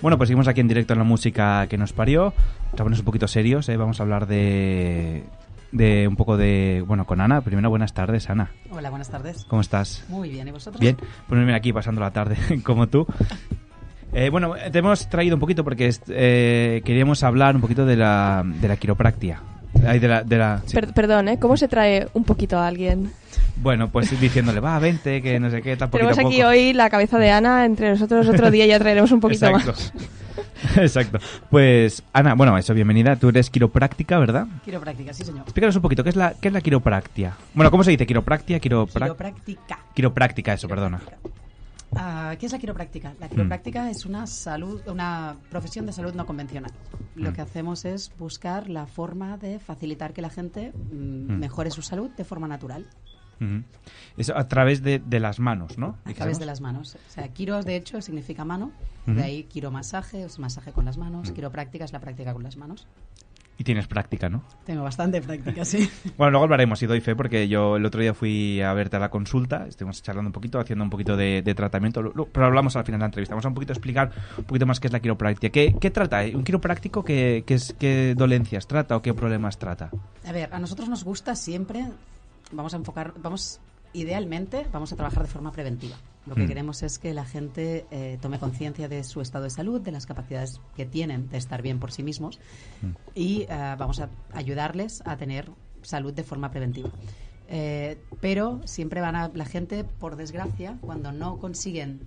S4: Bueno, pues seguimos aquí en directo en la música que nos parió. Ponernos un poquito serios, ¿eh? Vamos a hablar de, de un poco de... Bueno, con Ana. Primero, buenas tardes, Ana.
S8: Hola, buenas tardes.
S4: ¿Cómo estás?
S8: Muy bien, ¿y vosotros?
S4: Bien. Pues mira, aquí pasando la tarde como tú. Eh, bueno, te hemos traído un poquito porque eh, queríamos hablar un poquito de la, de la quiropraxia. Ay, de la, de la, sí.
S6: Per- perdón, ¿eh? ¿Cómo se trae un poquito a alguien?
S4: Bueno, pues diciéndole, va, vente, que no sé qué, tal,
S6: Tenemos aquí
S4: poco.
S6: hoy la cabeza de Ana entre nosotros. Otro día ya traeremos un poquito
S4: Exacto.
S6: más.
S4: Exacto. Pues, Ana, bueno, eso, bienvenida. Tú eres quiropráctica, ¿verdad?
S8: Quiropráctica, sí, señor.
S4: Explícanos un poquito, ¿qué es la, qué es la quiropraxia? Bueno, ¿cómo se dice?
S8: Quiropráctica.
S4: Quiropráctica, eso, perdona.
S8: Ah, ¿Qué es la quiropráctica?
S4: Mm.
S8: La quiropráctica es una salud, una profesión de salud no convencional. Lo
S4: Mm.
S8: que hacemos es buscar la forma de facilitar que la gente mm,
S4: Mm.
S8: mejore su salud de forma natural,
S4: Ujú. Eso a través de, de las manos, ¿no?
S8: a través de las manos. O sea, quiros de hecho significa mano,
S4: Ujú.
S8: de ahí quiromasaje, es masaje con las manos, quiropráctica es la práctica con las manos.
S4: Y tienes práctica, ¿no?
S8: Tengo bastante práctica, sí.
S4: Bueno, luego hablaremos y doy fe porque yo el otro día fui a verte a la consulta, estuvimos charlando un poquito, haciendo un poquito de, de tratamiento, lo- lo- pero hablamos al final de la entrevista. Vamos a un poquito explicar un poquito más qué es la quiropráctica. ¿Qué, qué trata? ¿Un quiropráctico qué, qué, es, qué dolencias trata o qué problemas trata?
S8: A ver, a nosotros nos gusta siempre, vamos a enfocar, vamos, idealmente, vamos a trabajar de forma preventiva. Lo que
S4: Mm.
S8: queremos es que la gente eh, tome conciencia de su estado de salud, de las capacidades que tienen de estar bien por sí mismos
S4: Mm.
S8: y eh, vamos a ayudarles a tener salud de forma preventiva. Eh, pero siempre van a la gente, por desgracia, cuando no consiguen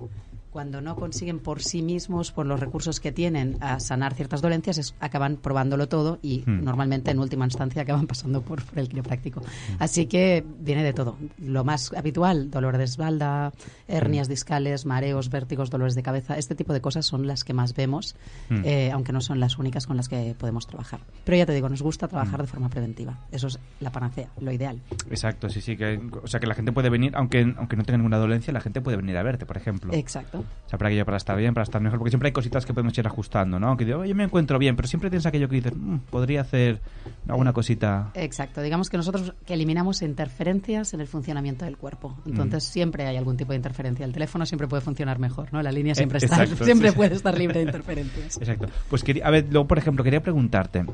S8: cuando no consiguen por sí mismos, por los recursos que tienen, a sanar ciertas dolencias, es- acaban probándolo todo y
S4: Hmm.
S8: normalmente en última instancia acaban pasando por, por el quiropráctico. Así que viene de todo. Lo más habitual, dolor de espalda, hernias discales, mareos, vértigos, dolores de cabeza, este tipo de cosas son las que más vemos,
S4: Hmm.
S8: eh, aunque no son las únicas con las que podemos trabajar. Pero ya te digo, nos gusta trabajar
S4: Hmm.
S8: de forma preventiva. Eso es la panacea, lo ideal.
S4: Exacto, sí, sí. Que, o sea, que la gente puede venir, aunque, aunque no tenga ninguna dolencia, la gente puede venir a verte, por ejemplo.
S8: Exacto.
S4: O sea, para aquello, para estar bien, para estar mejor. Porque siempre hay cositas que podemos ir ajustando, ¿no? Que digo, yo me encuentro bien, pero siempre tienes aquello que dices, "Mm, podría hacer alguna cosita.
S8: Exacto, digamos que nosotros que eliminamos interferencias en el funcionamiento del cuerpo. Entonces siempre hay algún tipo de interferencia. El teléfono siempre puede funcionar mejor, ¿no? La línea siempre
S4: Eh,
S8: está,
S4: exacto,
S8: siempre
S4: sí.
S8: puede estar libre de interferencias.
S4: Exacto. Pues quería, a ver, luego, por ejemplo, quería preguntarte,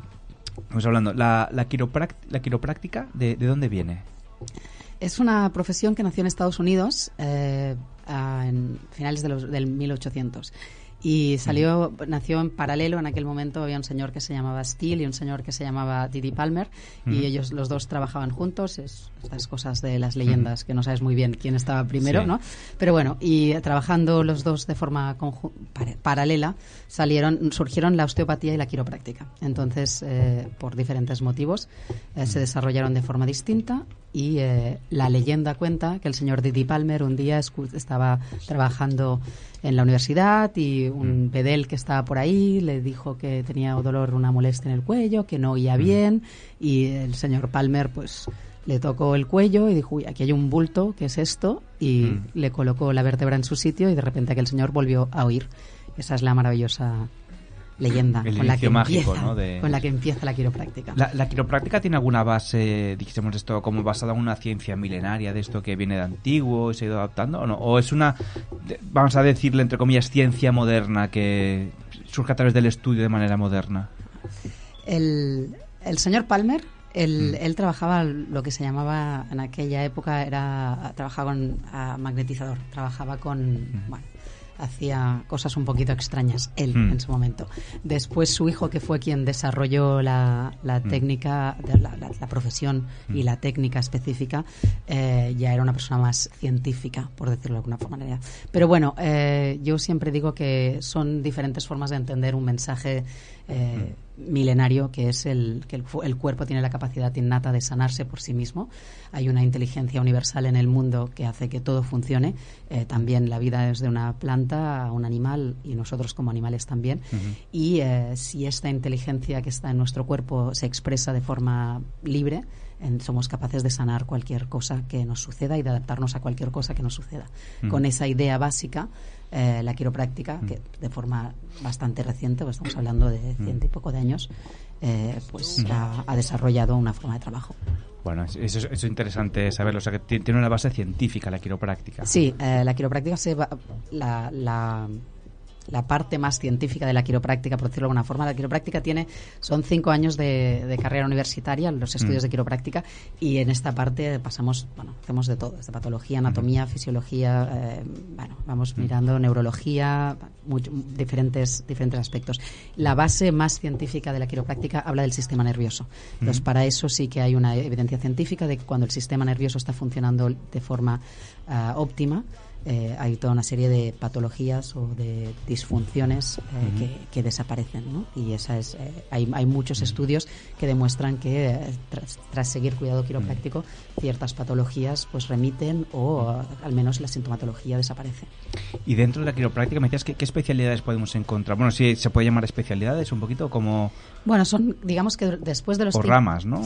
S4: estamos hablando, la, la, la quiropráctica, de, ¿de dónde viene?
S8: Es una profesión que nació en Estados Unidos eh, a- en finales de los, del 1800. Y salió, nació en paralelo, en aquel momento había un señor que se llamaba Steele y un señor que se llamaba Didi Palmer, y
S4: Ujú.
S8: ellos los dos trabajaban juntos, es, estas cosas de las leyendas que no sabes muy bien quién estaba primero,
S4: Sí.
S8: ¿no? Pero bueno, y trabajando los dos de forma paralela, salieron, surgieron la osteopatía y la quiropráctica. Entonces, eh, por diferentes motivos, eh, se desarrollaron de forma distinta y eh, la leyenda cuenta que el señor Didi Palmer un día estaba trabajando en la universidad y un pedel que estaba por ahí le dijo que tenía dolor, una molestia en el cuello, que no oía bien y el señor Palmer pues le tocó el cuello y dijo, uy, aquí hay un bulto, ¿qué es esto? Y
S4: Mm.
S8: le colocó la vértebra en su sitio y de repente aquel señor volvió a oír. Esa es la maravillosa leyenda
S4: El
S8: con la, que
S4: mágico,
S8: empieza,
S4: ¿no? de-
S8: con la que empieza la quiropráctica.
S4: ¿La, la quiropráctica tiene alguna base, dijésemos esto, como basada en una ciencia milenaria de esto que viene de antiguo y se ha ido adaptando? ¿O no? ¿O es una, vamos a decirle, entre comillas, ciencia moderna que surge a través del estudio de manera moderna?
S8: El, el señor Palmer, él,
S4: Mm.
S8: él trabajaba lo que se llamaba en aquella época, era trabajaba con magnetizador, trabajaba con, bueno, hacía cosas un poquito extrañas él
S4: Mm.
S8: en su momento. Después su hijo, que fue quien desarrolló la, la
S4: Mm.
S8: técnica, de la, la- la profesión y
S4: Mm.
S8: la técnica específica, eh, ya era una persona más científica, por decirlo de alguna manera. Pero bueno, eh, yo siempre digo que son diferentes formas de entender un mensaje eh, milenario que es el que el, cuerpo tiene la capacidad innata de sanarse por sí mismo. Hay una inteligencia universal en el mundo que hace que todo funcione. Eh, también la vida es de una planta a un animal y nosotros como animales también. Y eh, si esta inteligencia que está en nuestro cuerpo se expresa de forma libre, en- somos capaces de sanar cualquier cosa que nos suceda y de adaptarnos a cualquier cosa que nos suceda.
S4: Mm.
S8: Con esa idea básica, eh, la quiropráctica, que de forma bastante reciente, pues estamos hablando de ciento y poco de años, eh, pues ha, ha desarrollado una forma de trabajo.
S4: Bueno, es- eso, eso es interesante saberlo. O sea, que ti- tiene una base científica la quiropráctica.
S8: Sí, eh, la quiropráctica se va, la, la, la parte más científica de la quiropráctica, por decirlo de alguna forma. La quiropráctica tiene, son cinco años de, de carrera universitaria, los estudios
S4: Mm.
S8: de quiropráctica, y en esta parte pasamos, bueno, hacemos de todo, desde patología, anatomía, fisiología, eh, bueno, vamos mirando neurología, mucho- diferentes, diferentes aspectos. La base más científica de la quiropráctica habla del sistema nervioso. Entonces,
S4: Ujú.
S8: para eso sí que hay una evidencia científica de que cuando el sistema nervioso está funcionando de forma ah, óptima, eh, hay toda una serie de patologías o de disfunciones eh,
S4: Ujú.
S8: que, que desaparecen. ¿no? Y esa es, eh, hay, hay muchos estudios que demuestran que eh, tras, tras seguir cuidado quiropráctico, ciertas patologías pues remiten o al menos la sintomatología desaparece.
S4: Y dentro de la quiropráctica, me decías, ¿qué, qué especialidades podemos encontrar? Bueno, sí, se puede llamar especialidades un poquito como...
S8: Bueno, son, digamos que después de los... Cinco-
S4: ramas, ¿no?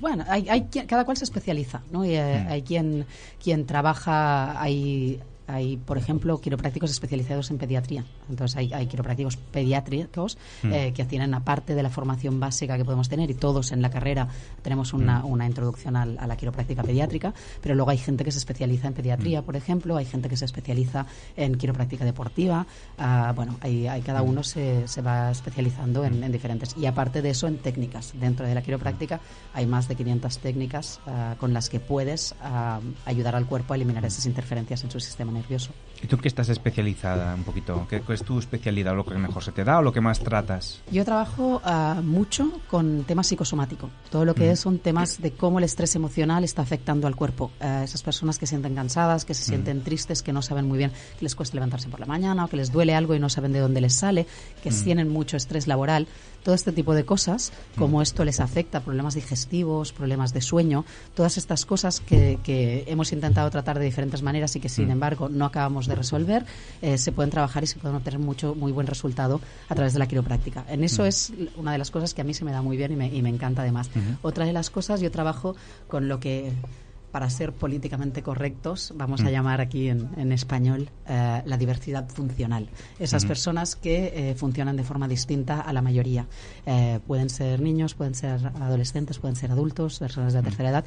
S8: Bueno, hay, hay quien- cada cual se especializa, ¿no? Y, eh. Hay quien, quien trabaja, hay, hay, por ejemplo, quiroprácticos especializados en pediatría. Entonces, hay, hay quiroprácticos pediátricos
S4: Mm.
S8: eh, que tienen, aparte de la formación básica que podemos tener, y todos en la carrera tenemos una,
S4: Mm.
S8: una introducción al- a la quiropráctica pediátrica, pero luego hay gente que se especializa en pediatría,
S4: Mm.
S8: por ejemplo, hay gente que se especializa en quiropráctica deportiva. ah, bueno, hay, hay- cada uno se, se va especializando en, en diferentes. Y aparte de eso, en técnicas. Dentro de la quiropráctica hay más de 500 técnicas ah, con las que puedes ah, ayudar al cuerpo a eliminar esas interferencias en su sistema nervioso.
S4: ¿Y tú qué estás especializada un poquito? ¿Qué, es tu especialidad? ¿Lo que mejor se te da o lo que más tratas?
S8: Yo trabajo ah, mucho con temas psicosomáticos. Todo lo que es son temas de cómo el estrés emocional está afectando al cuerpo. Ah, esas personas que se sienten cansadas, que se sienten tristes, que no saben muy bien, que les cuesta levantarse por la mañana o que les duele algo y no saben de dónde les sale, que
S4: Mm.
S8: tienen mucho estrés laboral. Todo este tipo de cosas, cómo esto les afecta, problemas digestivos, problemas de sueño, todas estas cosas que, que hemos intentado tratar de diferentes maneras y que sin
S4: Mm.
S8: embargo no acabamos de resolver, eh, se pueden trabajar y se pueden obtener mucho, muy buen resultado a través de la quiropráctica. En eso
S4: Mm.
S8: es una de las cosas que a mí se me da muy bien y me, y me encanta además.
S4: Ujú.
S8: Otra de las cosas, yo trabajo con lo que, para ser políticamente correctos, vamos a
S4: Mm.
S8: llamar aquí en, en español eh, la diversidad funcional. Esas
S4: Ujú.
S8: personas que eh, funcionan de forma distinta a la mayoría. Eh, pueden ser niños, pueden ser adolescentes, pueden ser adultos, personas de la tercera edad,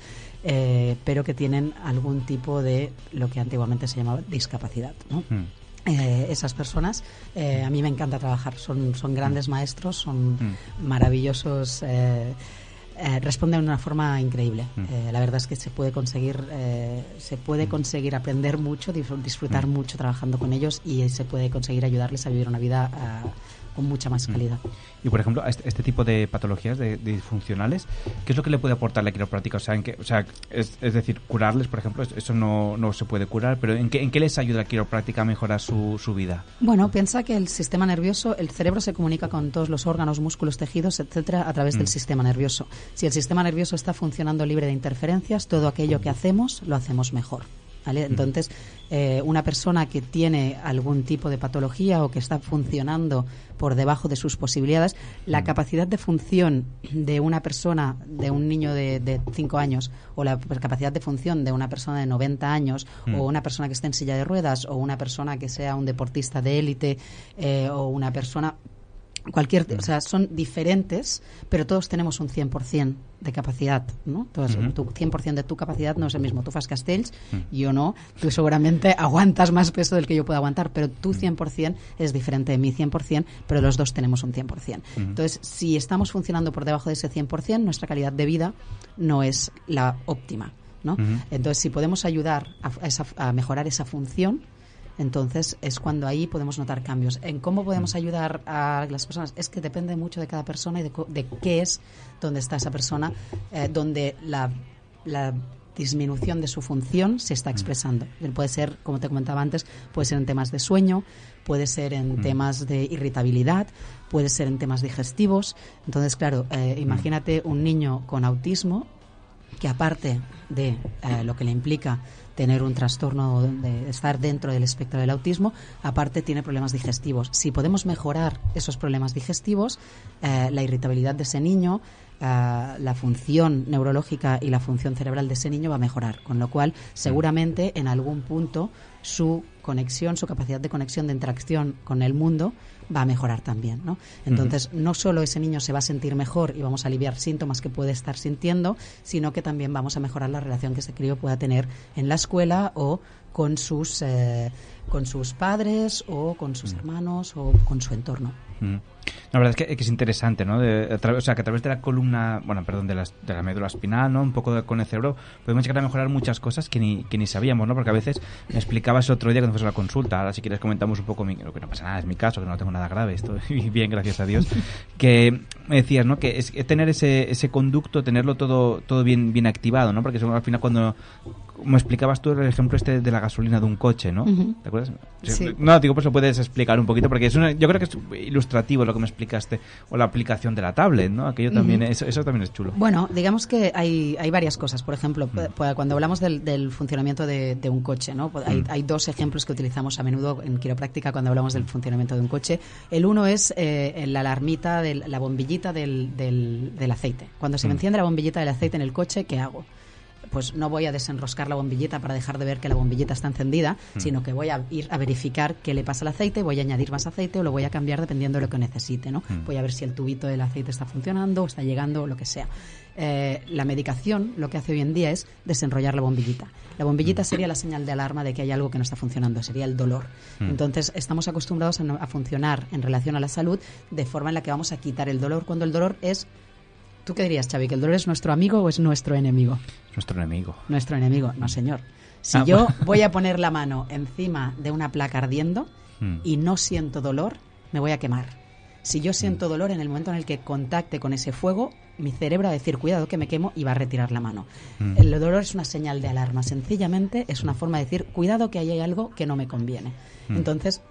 S8: pero que tienen algún tipo de lo que antiguamente se llamaba discapacidad. ¿no?
S4: Mm.
S8: Eh, esas personas, eh, a mí me encanta trabajar. Son, son grandes maestros, son
S4: Mm.
S8: maravillosos. eh, eh, responden de una forma increíble.
S4: Mm.
S8: Eh, la verdad es que se puede conseguir, eh, se puede conseguir aprender mucho, disfr- disfrutar
S4: Mm.
S8: mucho trabajando con ellos y se puede conseguir ayudarles a vivir una vida ah, con mucha más
S4: Mm.
S8: calidad.
S4: Y por ejemplo, a este, este tipo de patologías de, de disfuncionales, ¿qué es lo que le puede aportar la quiropráctica? O sea, en o sea es, es decir, curarles, por ejemplo, es- eso no, no se puede curar, pero ¿en qué, en qué les ayuda la quiropráctica a mejorar su, su vida?
S8: Bueno, piensa que el sistema nervioso, el cerebro se comunica con todos los órganos, músculos, tejidos, etcétera, a través
S4: Mm.
S8: del sistema nervioso. Si el sistema nervioso está funcionando libre de interferencias, todo aquello que hacemos lo hacemos mejor. ¿Vale? Entonces, eh, una persona que tiene algún tipo de patología o que está funcionando por debajo de sus posibilidades, la capacidad de función de una persona, de un niño de 5 años, o la capacidad de función de una persona de 90 años,
S4: Mm.
S8: o una persona que esté en silla de ruedas, o una persona que sea un deportista de élite, eh, o una persona cualquier o sea son diferentes pero todos tenemos un 100% de capacidad no Todos-
S4: Ujú.
S8: tu 100% de tu capacidad no es el mismo tú fas castells
S4: Mm.
S8: yo no tú seguramente aguantas más peso del que yo puedo aguantar pero tu 100% es diferente de mi 100% pero los dos tenemos un 100%
S4: Ujú.
S8: entonces si estamos funcionando por debajo de ese 100% nuestra calidad de vida no es la óptima ¿no? Entonces si podemos ayudar a, a esa- a mejorar esa función entonces es cuando ahí podemos notar cambios. ¿En cómo podemos ayudar a las personas? Es que depende mucho de cada persona y de, de qué es donde está esa persona, eh, donde la, la disminución de su función se está expresando. Puede ser, como te comentaba antes, puede ser en temas de sueño, puede ser en temas de irritabilidad, puede ser en temas digestivos. Entonces, claro, eh, imagínate un niño con autismo que aparte de eh, lo que le implica tener un trastorno de estar dentro del espectro del autismo, aparte tiene problemas digestivos. Si podemos mejorar esos problemas digestivos, eh, la irritabilidad de ese niño, eh, la función neurológica y la función cerebral de ese niño va a mejorar, con lo cual seguramente en algún punto su conexión, su capacidad de conexión, de interacción con el mundo va a mejorar también, ¿no? Entonces, no solo ese niño se va a sentir mejor y vamos a aliviar síntomas que puede estar sintiendo, sino que también vamos a mejorar la relación que ese crío pueda tener en la escuela o con sus eh, con sus padres o con sus hermanos o con su entorno.
S4: Mm. La verdad es que, que es interesante, ¿no? De- o sea, que a través de la columna, bueno, perdón, de, las- de la médula espinal, ¿no? Un poco de- con el cerebro, podemos llegar a mejorar muchas cosas que ni, que ni sabíamos, ¿no? Porque a veces me explicabas otro día cuando fuiste a la consulta, ahora si quieres comentamos un poco, mi- lo que no pasa nada, es mi caso, que no tengo nada grave, estoy bien, gracias a Dios, que me decías, ¿no? Que es, es tener ese, ese conducto, tenerlo todo, todo bien, bien activado, ¿no? Porque al final cuando, como explicabas tú el ejemplo este de la gasolina de un coche, ¿no?
S8: Ujú.
S4: ¿Te acuerdas?
S8: Sí.
S4: No, digo, pues lo puedes explicar un poquito, porque es una, yo creo que es ilustrativo lo que me explicaste, o la aplicación de la tablet, ¿no? Aquello también, eso, eso también es chulo.
S8: Bueno, digamos que hay, hay varias cosas. Por ejemplo, cuando hablamos del, del funcionamiento de, de un coche, ¿no? Pu- Hay, hay dos ejemplos que utilizamos a menudo en quiropráctica cuando hablamos del funcionamiento de un coche. El uno es eh, la alarmita, del- la bombillita del, del- del aceite. Cuando se me enciende la bombillita del aceite en el coche, ¿qué hago? Pues no voy a desenroscar la bombillita para dejar de ver que la bombillita está encendida,
S4: Mm.
S8: sino que voy a ir a verificar qué le pasa al aceite, voy a añadir más aceite o lo voy a cambiar dependiendo de lo que necesite, ¿no?
S4: Mm.
S8: Voy a ver si el tubito del aceite está funcionando, o está llegando, o lo que sea. Eh, la medicación lo que hace hoy en día es desenrollar la bombillita. La bombillita sería la señal de alarma de que hay algo que no está funcionando, sería el dolor.
S4: Mm.
S8: Entonces, estamos acostumbrados a, no- a funcionar en relación a la salud de forma en la que vamos a quitar el dolor cuando el dolor es... ¿Tú qué dirías, Xavi? ¿Que el dolor es nuestro amigo o es nuestro enemigo?
S4: Es nuestro enemigo.
S8: Nuestro enemigo, no señor. Si
S4: Ah,
S8: yo
S4: bueno.
S8: voy a poner la mano encima de una placa ardiendo
S4: Mm.
S8: y no siento dolor, me voy a quemar. Si yo siento dolor en el momento en el que contacte con ese fuego, mi cerebro va a decir, cuidado que me quemo y va a retirar la mano.
S4: Mm.
S8: El dolor es una señal de alarma, sencillamente es una forma de decir, cuidado que ahí hay algo que no me conviene. Entonces,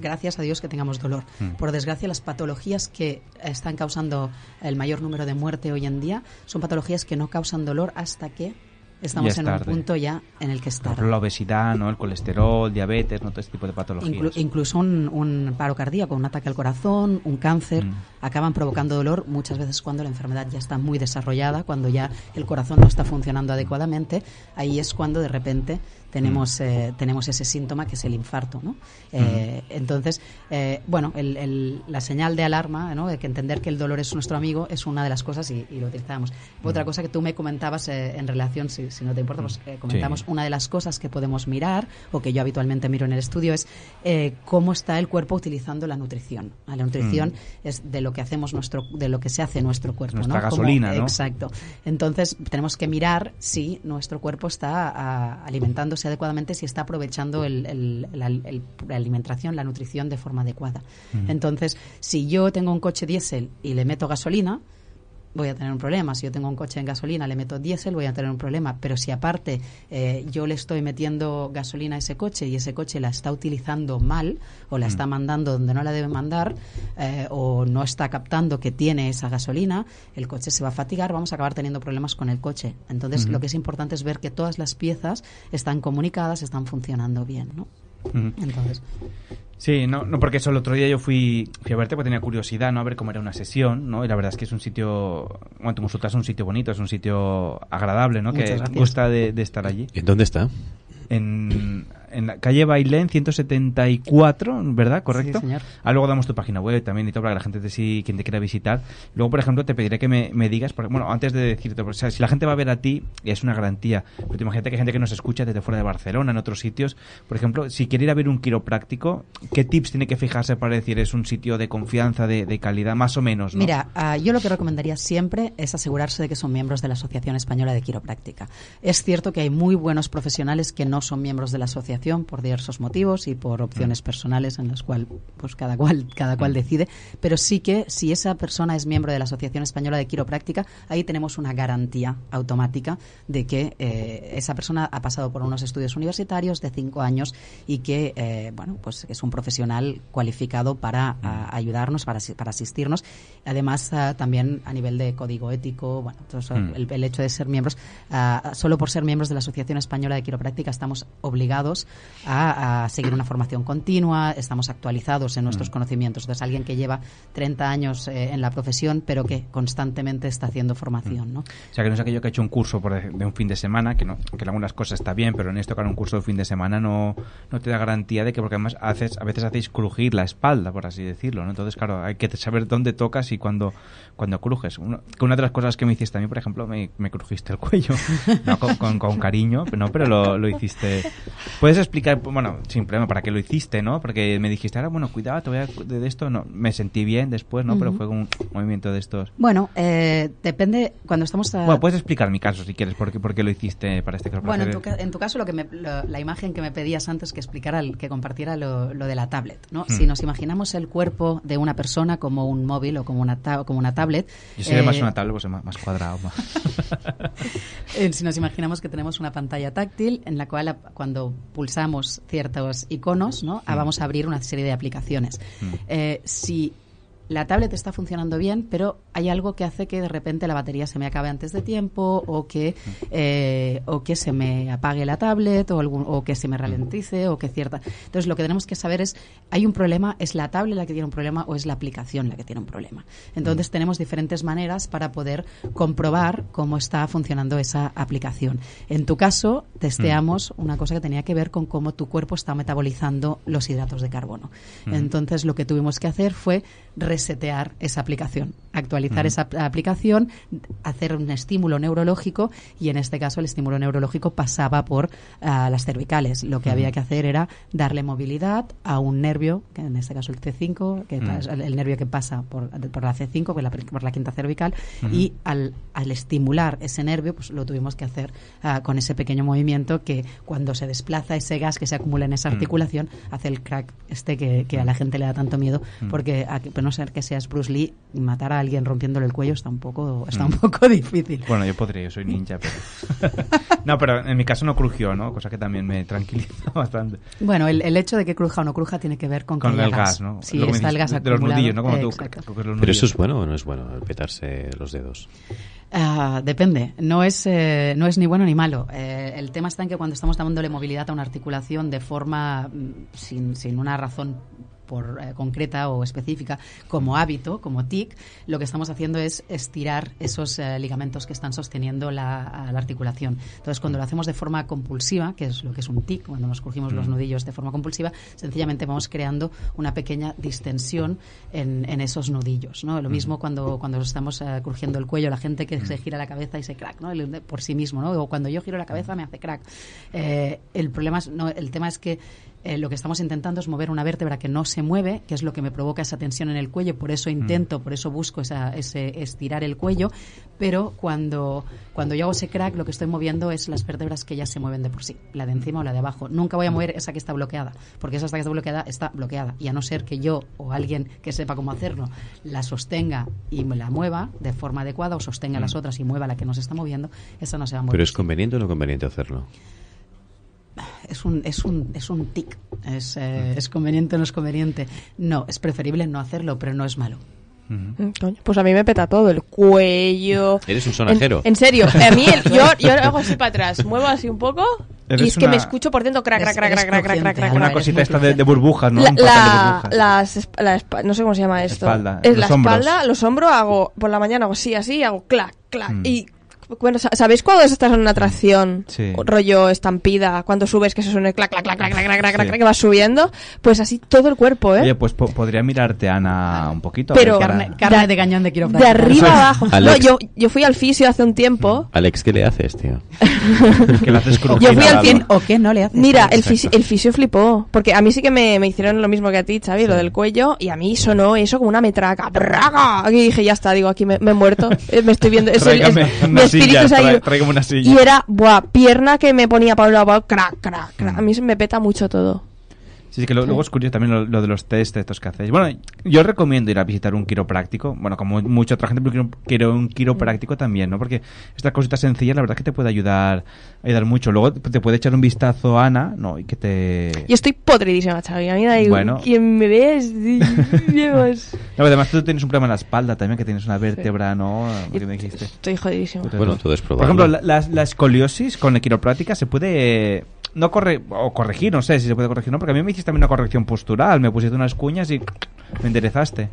S8: gracias a Dios que tengamos dolor.
S4: Mm.
S8: Por desgracia, las patologías que están causando el mayor número de muerte hoy en día son patologías que no causan dolor hasta que estamos
S4: es
S8: en un
S4: tarde.
S8: punto ya en el que es
S4: Por
S8: tarde.
S4: ejemplo, la obesidad, ¿no? El colesterol, diabetes, ¿no? Todo este tipo de patologías.
S8: Inclu- incluso un, un paro cardíaco, un ataque al corazón, un cáncer,
S4: Mm.
S8: acaban provocando dolor muchas veces cuando la enfermedad ya está muy desarrollada, cuando ya el corazón no está funcionando adecuadamente, ahí es cuando de repente tenemos, eh, tenemos ese síntoma que es el infarto. ¿no? Eh, Entonces, eh, bueno, el- el- la señal de alarma, ¿no? de que entender que el dolor es nuestro amigo, es una de las cosas y, y lo utilizamos. Otra cosa que tú me comentabas eh, en relación, si, si no te importa, pues comentamos
S4: Sí.
S8: una de las cosas que podemos mirar, o que yo habitualmente miro en el estudio, es cómo está el cuerpo utilizando la nutrición. La nutrición es de lo que hacemos nuestro, de lo que se hace nuestro cuerpo.
S4: Nuestra
S8: ¿no?
S4: Gasolina, ¿no?
S8: Exacto. Entonces tenemos que mirar si nuestro cuerpo está ah, alimentándose adecuadamente, si está aprovechando el- el- la, el- la alimentación, la nutrición de forma adecuada. Entonces, si yo tengo un coche diésel y le meto gasolina, voy a tener un problema. Si yo tengo un coche en gasolina, le meto diésel, voy a tener un problema. Pero si aparte eh, yo le estoy metiendo gasolina a ese coche y ese coche la está utilizando mal o la está mandando donde no la debe mandar eh, o no está captando que tiene esa gasolina, el coche se va a fatigar, vamos a acabar teniendo problemas con el coche. Entonces, lo que es importante es ver que todas las piezas están comunicadas, están funcionando bien, ¿no? Entonces,
S4: Sí, no, no, porque eso el otro día yo fui, fui a verte porque tenía curiosidad, ¿no? A ver cómo era una sesión, ¿no? Y la verdad es que es un sitio, bueno, tu consulta es un sitio bonito, es un sitio agradable, ¿no?
S8: Muchas
S4: que
S8: gracias.
S4: gusta de, de estar allí.
S7: ¿En dónde está?
S4: En, en la calle Bailén 174, ¿verdad? ¿Correcto?
S8: Sí, señor.
S4: Ah, luego damos tu página web también y todo para que la gente te sí, quien te quiera visitar. Luego, por ejemplo, te pediré que me, me digas, porque, bueno, antes de decirte, o sea, si la gente va a ver a ti, es una garantía. Pero te imagínate que hay gente que nos escucha desde fuera de Barcelona, en otros sitios. Por ejemplo, si quiere ir a ver un quiropráctico, ¿qué tips tiene que fijarse para decir es un sitio de confianza, de, de calidad, más o menos, ¿no?
S8: Mira, ah, yo lo que recomendaría siempre es asegurarse de que son miembros de la Asociación Española de Quiropráctica. Es cierto que hay muy buenos profesionales que no son miembros de la asociación por diversos motivos y por opciones
S4: Mm.
S8: personales en las cuales pues cada cual cada cual decide, pero sí que si esa persona es miembro de la Asociación Española de Quiropráctica, ahí tenemos una garantía automática de que eh, esa persona ha pasado por unos estudios universitarios de cinco años y que eh, bueno pues es un profesional cualificado para a- ayudarnos, para, para asistirnos. Además, ah, también a nivel de código ético, bueno,
S4: Mm.
S8: el hecho de ser miembros, ah, solo por ser miembros de la Asociación Española de Quiropráctica estamos obligados a, a seguir una formación continua, estamos actualizados en nuestros conocimientos. Entonces, alguien que lleva 30 años eh, en la profesión, pero que constantemente está haciendo formación, ¿no?
S4: O sea, que no es aquello que ha hecho un curso por de, un fin de semana, que no, que en algunas cosas está bien, pero en esto, claro, un curso de fin de semana no, no te da garantía de que, porque además haces, a veces hacéis crujir la espalda, por así decirlo, ¿no? Entonces, claro, hay que saber dónde tocas y cuándo, cuando crujes. Uno- una de las cosas que me hiciste a mí, por ejemplo, me, me crujiste el cuello, no, con, con- con cariño, no, pero lo, lo hiciste. ¿Puedes explicar, bueno, sin problema, para qué lo hiciste, no? Porque me dijiste, ahora, bueno, cuidado, te voy a, de, esto, no, me sentí bien después, ¿no? Pero
S8: Ujú.
S4: fue un movimiento de estos.
S8: Bueno, eh, depende, cuando estamos... a-
S4: Bueno, puedes explicar mi caso si quieres, por qué, por qué lo hiciste para este caso.
S8: Bueno, en tu, en tu caso, lo que me- lo- la imagen que me pedías antes que explicara, el- que compartiera lo, lo de la tablet. ¿no?
S4: Hmm.
S8: Si nos imaginamos el cuerpo de una persona como un móvil o como una, ta- como una tablet.
S4: Yo sería más
S8: eh,
S4: una tablet, pues más, más cuadrado. más-
S8: eh, si nos imaginamos que tenemos una pantalla táctil en la cual cuando pulsamos ciertos iconos, ¿no? Ah, vamos a abrir una serie de aplicaciones.
S4: Mm.
S8: Eh, si la tablet está funcionando bien, pero hay algo que hace que de repente la batería se me acabe antes de tiempo o que, eh, o que se me apague la tablet o, algún, o que se me ralentice o que cierta... Entonces lo que tenemos que saber es, ¿hay un problema? ¿Es la tablet la que tiene un problema o es la aplicación la que tiene un problema? Entonces tenemos diferentes maneras para poder comprobar cómo está funcionando esa aplicación. En tu caso, testeamos una cosa que tenía que ver con cómo tu cuerpo está metabolizando los hidratos de carbono. Entonces lo que tuvimos que hacer fue resetear esa aplicación, actualizar esa ap- aplicación, hacer un estímulo neurológico y en este caso el estímulo neurológico pasaba por ah, las cervicales. Lo que había que hacer era darle movilidad a un nervio, que en este caso el C5, que es el, el nervio que pasa por, por la C5, por la, por la quinta cervical, y al, al estimular ese nervio, pues lo tuvimos que hacer ah, con ese pequeño movimiento que cuando se desplaza ese gas que se acumula en esa articulación, hace el crack este que, que a la gente le da tanto miedo, porque a que- a no ser que seas Bruce Lee, matar a alguien rompiéndole el cuello está un poco, está un poco difícil.
S4: Bueno, yo podría, yo soy ninja, pero... no, pero en mi caso no crujió, ¿no? Cosa que también me tranquiliza bastante.
S8: Bueno, el, el hecho de que cruja o no cruja tiene que ver con, que
S4: Con
S8: haya
S4: el gas, ¿no?
S8: Sí,
S4: Lo que
S8: está el gas
S4: dices, De los
S8: acumulado.
S4: nudillos, ¿no? Como tú
S8: Exacto.
S4: coges los
S7: ¿Pero eso
S4: nudillos.
S7: es bueno o no es bueno, el petarse los dedos?
S8: Ah, depende, no es, eh, no es ni bueno ni malo. Eh, el tema está en que cuando estamos dándole movilidad a una articulación de forma mm, sin, sin una razón por, eh, concreta o específica, como hábito, como tic, lo que estamos haciendo es estirar esos eh, ligamentos que están sosteniendo la, articulación. Entonces, cuando lo hacemos de forma compulsiva, que es lo que es un tic, cuando nos crujimos los nudillos de forma compulsiva, sencillamente vamos creando una pequeña distensión en, en esos nudillos. ¿no? Lo mismo cuando, cuando estamos eh, crujiendo el cuello, la gente que se gira la cabeza y se crack, ¿no? El- por sí mismo, ¿no? o cuando yo giro la cabeza me hace crack. El problema es, no, el tema es que eh, lo que estamos intentando es mover una vértebra que no se mueve, que es lo que me provoca esa tensión en el cuello, por eso intento, por eso busco esa, ese estirar el cuello, pero cuando, cuando yo hago ese crack lo que estoy moviendo es las vértebras que ya se mueven de por sí, la de encima o la de abajo. Nunca voy a mover esa que está bloqueada, porque esa que está bloqueada está bloqueada, y a no ser que yo o alguien que sepa cómo hacerlo la sostenga y me la mueva de forma adecuada o sostenga las otras y mueva la que no se está moviendo, esa no se va a mover.
S7: ¿Pero es conveniente o no conveniente hacerlo?
S8: Es un, es un, es un tic. Es, eh, ¿Es conveniente o no es conveniente? No, es preferible no hacerlo, pero no es malo.
S6: Mm, coño, Pues a mí me peta todo, el cuello.
S7: Eres un sonajero.
S6: En, en serio, a mí el- yo, yo hago así para atrás, muevo así un poco y es que me
S4: una-
S6: escucho por dentro crack, crack, crack, crack, crack, crack,
S4: Una cosita esta de, de burbujas, ¿no?
S6: La,
S4: de
S6: la,
S4: burbujas.
S6: las esp- la espa- no sé cómo se llama esto.
S4: Espalda,
S6: Es
S4: los
S6: la
S4: hombros.
S6: espalda, los hombros hago por la mañana hago así, así, hago clac, clac
S4: Mm.
S6: y bueno, sa- ¿sabéis cuando estás en una atracción?
S4: Sí.
S6: Rollo estampida, cuando subes que se suena el clac, clac, clac, clac, clac, clac, clac,
S4: Sí.
S6: clac, que vas subiendo, pues así todo el cuerpo, ¿eh?
S4: Oye, pues po- podría mirarte, Ana, un poquito. a
S6: Pero-
S8: Carne, carne de cañón de
S6: de
S8: quiropráctica.
S6: arriba abajo. No, yo, yo fui al fisio hace un tiempo.
S7: Alex, ¿qué le haces, tío?
S4: que le haces crujir
S6: Yo fui al cien-
S8: ¿O qué no le haces?
S6: Mira, el, fisio, el fisio flipó. Porque a mí sí que me, me hicieron lo mismo que a ti, Xavi, lo del cuello. Y a mí sonó eso como una metraca. ¡Braga! Aquí dije, ya está, digo, aquí me, me he muerto. Eh, Me estoy viendo. Es el- es-
S4: Tráigame
S6: mi
S4: una
S6: espíritu
S4: silla,
S6: se ha
S4: trae-
S6: ido.
S4: tráigame una silla.
S6: Y era, buah, pierna que me ponía para otro, crack, crack, crack. A mí se me peta mucho todo.
S4: Sí, sí, que lo- luego es curioso también lo, lo de los test estos que hacéis. Bueno, yo recomiendo ir a visitar un quiropráctico. Bueno, como mucha otra gente, pero quiero, quiero un quiropráctico también, ¿no? Porque estas cositas sencillas, la verdad que te puede ayudar, ayudar mucho. Luego te puede echar un vistazo Ana, ¿no? Y que te...
S6: Yo estoy podridísima, Xavi. A mí da igual.
S4: Bueno.
S6: Quien me ves, Dios.
S4: No, además tú tienes un problema en la espalda también, que tienes una vértebra, ¿no? Me dijiste.
S6: Estoy jodidísima.
S7: Bueno, todo es
S4: Por
S7: probarlo.
S4: ejemplo, la, la- la escoliosis con la quiropráctica se puede eh, no corre o corregir, no sé si se puede corregir, ¿no? Porque a mí me hiciste también una corrección postural, me pusiste unas cuñas y me enderezaste.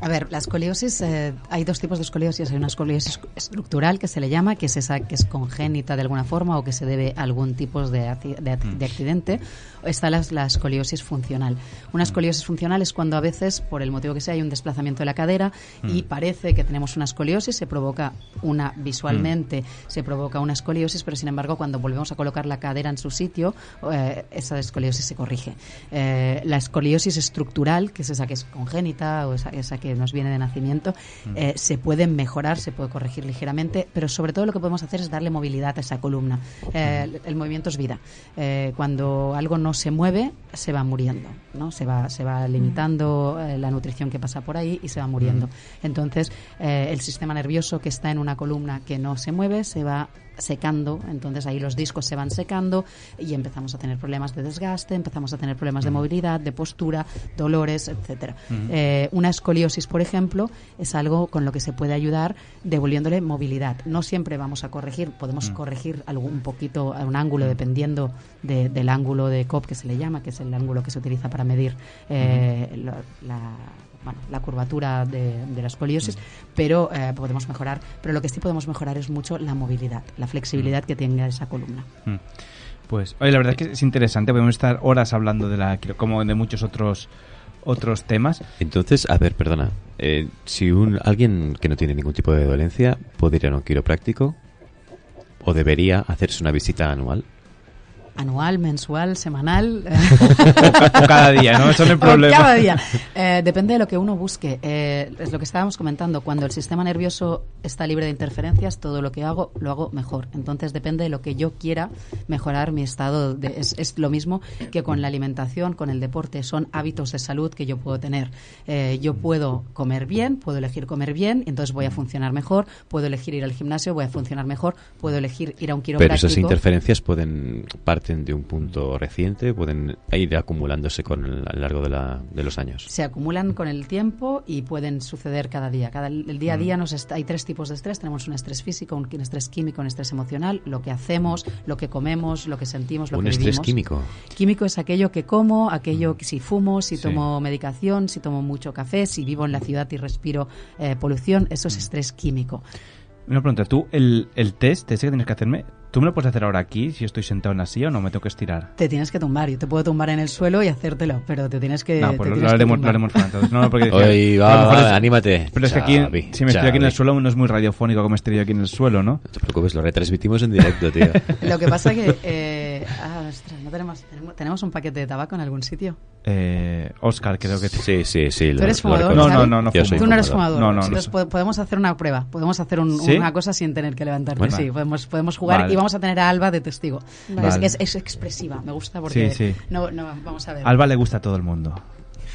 S8: A ver, la escoliosis, eh, hay dos tipos de escoliosis. Hay una escoliosis estructural que se le llama, que es esa que es congénita de alguna forma o que se debe a algún tipo de, de, de accidente. Está la, la escoliosis funcional. Una escoliosis funcional es cuando a veces, por el motivo que sea, hay un desplazamiento de la cadera y parece que tenemos una escoliosis, se provoca una visualmente, se provoca una escoliosis, pero sin embargo, cuando volvemos a colocar la cadera en su sitio, eh, esa escoliosis se corrige. Eh, la escoliosis estructural, que es esa que es congénita o esa, esa que nos viene de nacimiento, eh, se puede mejorar, se puede corregir ligeramente, pero sobre todo lo que podemos hacer es darle movilidad a esa columna. Eh, el, el movimiento es vida. Eh, cuando algo no se mueve, se va muriendo, ¿no? Se va, se va limitando eh, la nutrición que pasa por ahí y se va muriendo. Entonces, eh, el sistema nervioso que está en una columna que no se mueve se va secando, entonces ahí los discos se van secando y empezamos a tener problemas de desgaste, empezamos a tener problemas de movilidad, de postura, dolores, etcétera. Eh, una escoliosis, por ejemplo, es algo con lo que se puede ayudar devolviéndole movilidad. No siempre vamos a corregir, podemos corregir algo, un poquito a un ángulo dependiendo de- del ángulo de COP que se le llama, que es el ángulo que se utiliza para medir eh, la bueno, la curvatura de, de la escoliosis, pero eh, podemos mejorar. Pero lo que sí podemos mejorar es mucho la movilidad, la flexibilidad que tenga esa columna.
S4: Mm. Pues, oye, la verdad es que es interesante, podemos estar horas hablando de la quiro- como de muchos otros otros temas.
S7: Entonces, a ver, perdona. eh, si un alguien que no tiene ningún tipo de dolencia puede ir a un quiropráctico o debería hacerse una visita anual.
S8: Anual, mensual, semanal.
S4: O cada día, ¿no? Eso no es
S8: O
S4: problema.
S8: cada día. Eh, depende de lo que uno busque. Eh, es lo que estábamos comentando. Cuando el sistema nervioso está libre de interferencias, todo lo que hago lo hago mejor. Entonces depende de lo que yo quiera mejorar mi estado. De, es, es lo mismo que con la alimentación, con el deporte. Son hábitos de salud que yo puedo tener. Eh, yo puedo comer bien, puedo elegir comer bien, entonces voy a funcionar mejor. Puedo elegir ir al gimnasio, voy a funcionar mejor. Puedo elegir ir a un
S7: Pero
S8: quiropráctico.
S7: esas interferencias pueden parten de un punto reciente, pueden ir acumulándose con el, a lo largo de, la- de los años.
S8: se acumulan con el tiempo y pueden suceder cada día. Cada, el día a día nos est- hay tres tipos de estrés. Tenemos un estrés físico, un estrés químico, un estrés emocional. Lo que hacemos, lo que comemos, lo que sentimos, lo
S7: Un
S8: que
S7: estrés
S8: vivimos.
S7: químico.
S8: Químico es aquello que como, aquello que si fumo, si
S4: Sí.
S8: tomo medicación, si tomo mucho café, si vivo en la ciudad y respiro eh, polución. Eso es estrés químico.
S4: Una pregunta, tú, el, el test ese que tienes que hacerme, ¿tú me lo puedes hacer ahora aquí si yo estoy sentado en la silla o no me tengo que estirar?
S8: Te tienes que tumbar. Yo te puedo tumbar en el suelo y hacértelo, pero te tienes que.
S4: no, pues lo, haremos, lo haremos fuera, entonces. No, no, porque
S7: Oye, va, va,
S4: es-
S7: anímate.
S4: Pero es que aquí, si me estoy aquí en el suelo, no es muy radiofónico como estoy yo aquí en el suelo, ¿no?
S7: No te preocupes, lo retransmitimos en directo, tío.
S8: Lo que pasa que. eh, ah, ¿no tenemos, tenemos, tenemos un paquete de tabaco en algún sitio?
S4: Eh, Oscar, creo que
S7: Sí, sí, sí.
S8: ¿Tú
S7: lo-
S8: eres
S7: lo
S8: fumador.
S4: No, no, no, no
S7: Yo soy
S8: Tú no eres
S7: fumador.
S4: No, no, no
S8: Entonces
S4: sé.
S8: po- podemos hacer una prueba. Podemos hacer un-
S4: ¿Sí?
S8: una cosa sin tener que levantarte.
S4: Bueno.
S8: sí, podemos, podemos jugar
S4: Vale.
S8: y vamos a tener a Alba de testigo.
S4: Vale.
S8: Es, es- es expresiva. Me gusta porque.
S4: Sí, sí.
S8: No, no, vamos a ver.
S4: Alba le gusta a todo el mundo.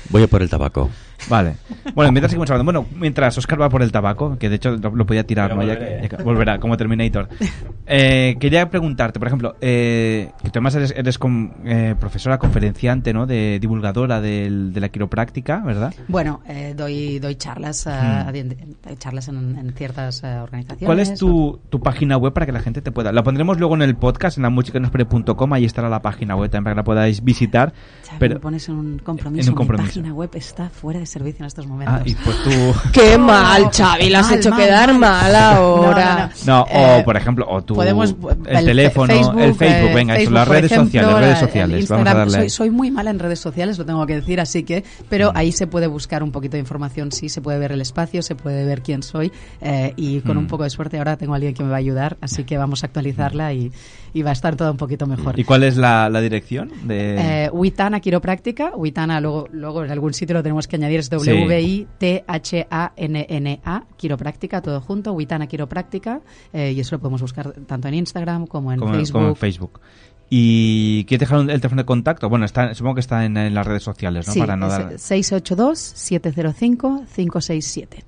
S7: Voy a por el tabaco.
S4: Vale. Bueno, mientras seguimos hablando. Bueno, mientras Oscar va por el tabaco, que de hecho lo, lo podía tirar,
S7: Pero
S4: ¿no? Ya
S7: volveré,
S4: que- ya que- volverá, como Terminator. Eh, quería preguntarte, por ejemplo, eh, que tú además eres, eres com- eh, profesora, conferenciante, ¿no? De divulgadora del- de la quiropráctica, ¿verdad?
S8: Bueno, eh, doy, doy charlas, a- a- doy charlas en, en ciertas eh, organizaciones.
S4: Hmm. ¿Cuál es tu, tu página web para que la gente te pueda? La pondremos luego en el podcast, en la musicanosprere.com, ahí estará la página web también para que la podáis visitar. Pero,
S8: me pones en un compromiso.
S4: en un compromiso.
S8: Mi página web está fuera de servicio en estos momentos.
S4: ah, y pues tú...
S6: Qué mal, Xavi, la has
S8: Mal,
S6: hecho
S8: mal,
S6: quedar
S8: mal.
S6: mal ahora.
S4: No,
S8: Eh,
S4: o por ejemplo, o tu
S8: podemos
S4: el,
S8: el
S4: teléfono,
S8: Facebook,
S4: el Facebook,
S8: eh,
S4: venga, eso,
S8: Facebook,
S4: las
S8: por
S4: redes
S8: ejemplo,
S4: sociales, redes
S8: la- el
S4: sociales, vamos a darle.
S8: Soy, soy muy mala en redes sociales, lo tengo que decir, así que, pero
S4: Mm.
S8: ahí se puede buscar un poquito de información, sí, se puede ver el espacio, se puede ver quién soy eh, y con
S4: Mm.
S8: un poco de suerte ahora tengo a alguien que me va a ayudar, así que vamos a actualizarla y, y va a estar todo un poquito mejor.
S4: ¿Y cuál es la, la dirección de
S8: Eh, Witana Quiropráctica, Witana luego, luego en algún sitio lo tenemos que añadir, es. W-I-T-H-A-N-N-A, Quiropráctica, todo junto, Witana Quiropráctica, eh, y eso lo podemos buscar tanto en Instagram como en
S4: como,
S8: Facebook.
S4: como en Facebook? ¿Y quieres dejar el teléfono de contacto? Bueno, está, supongo que está en, en las redes sociales, ¿no?
S8: Sí,
S4: Para no dar
S8: 682-705-567.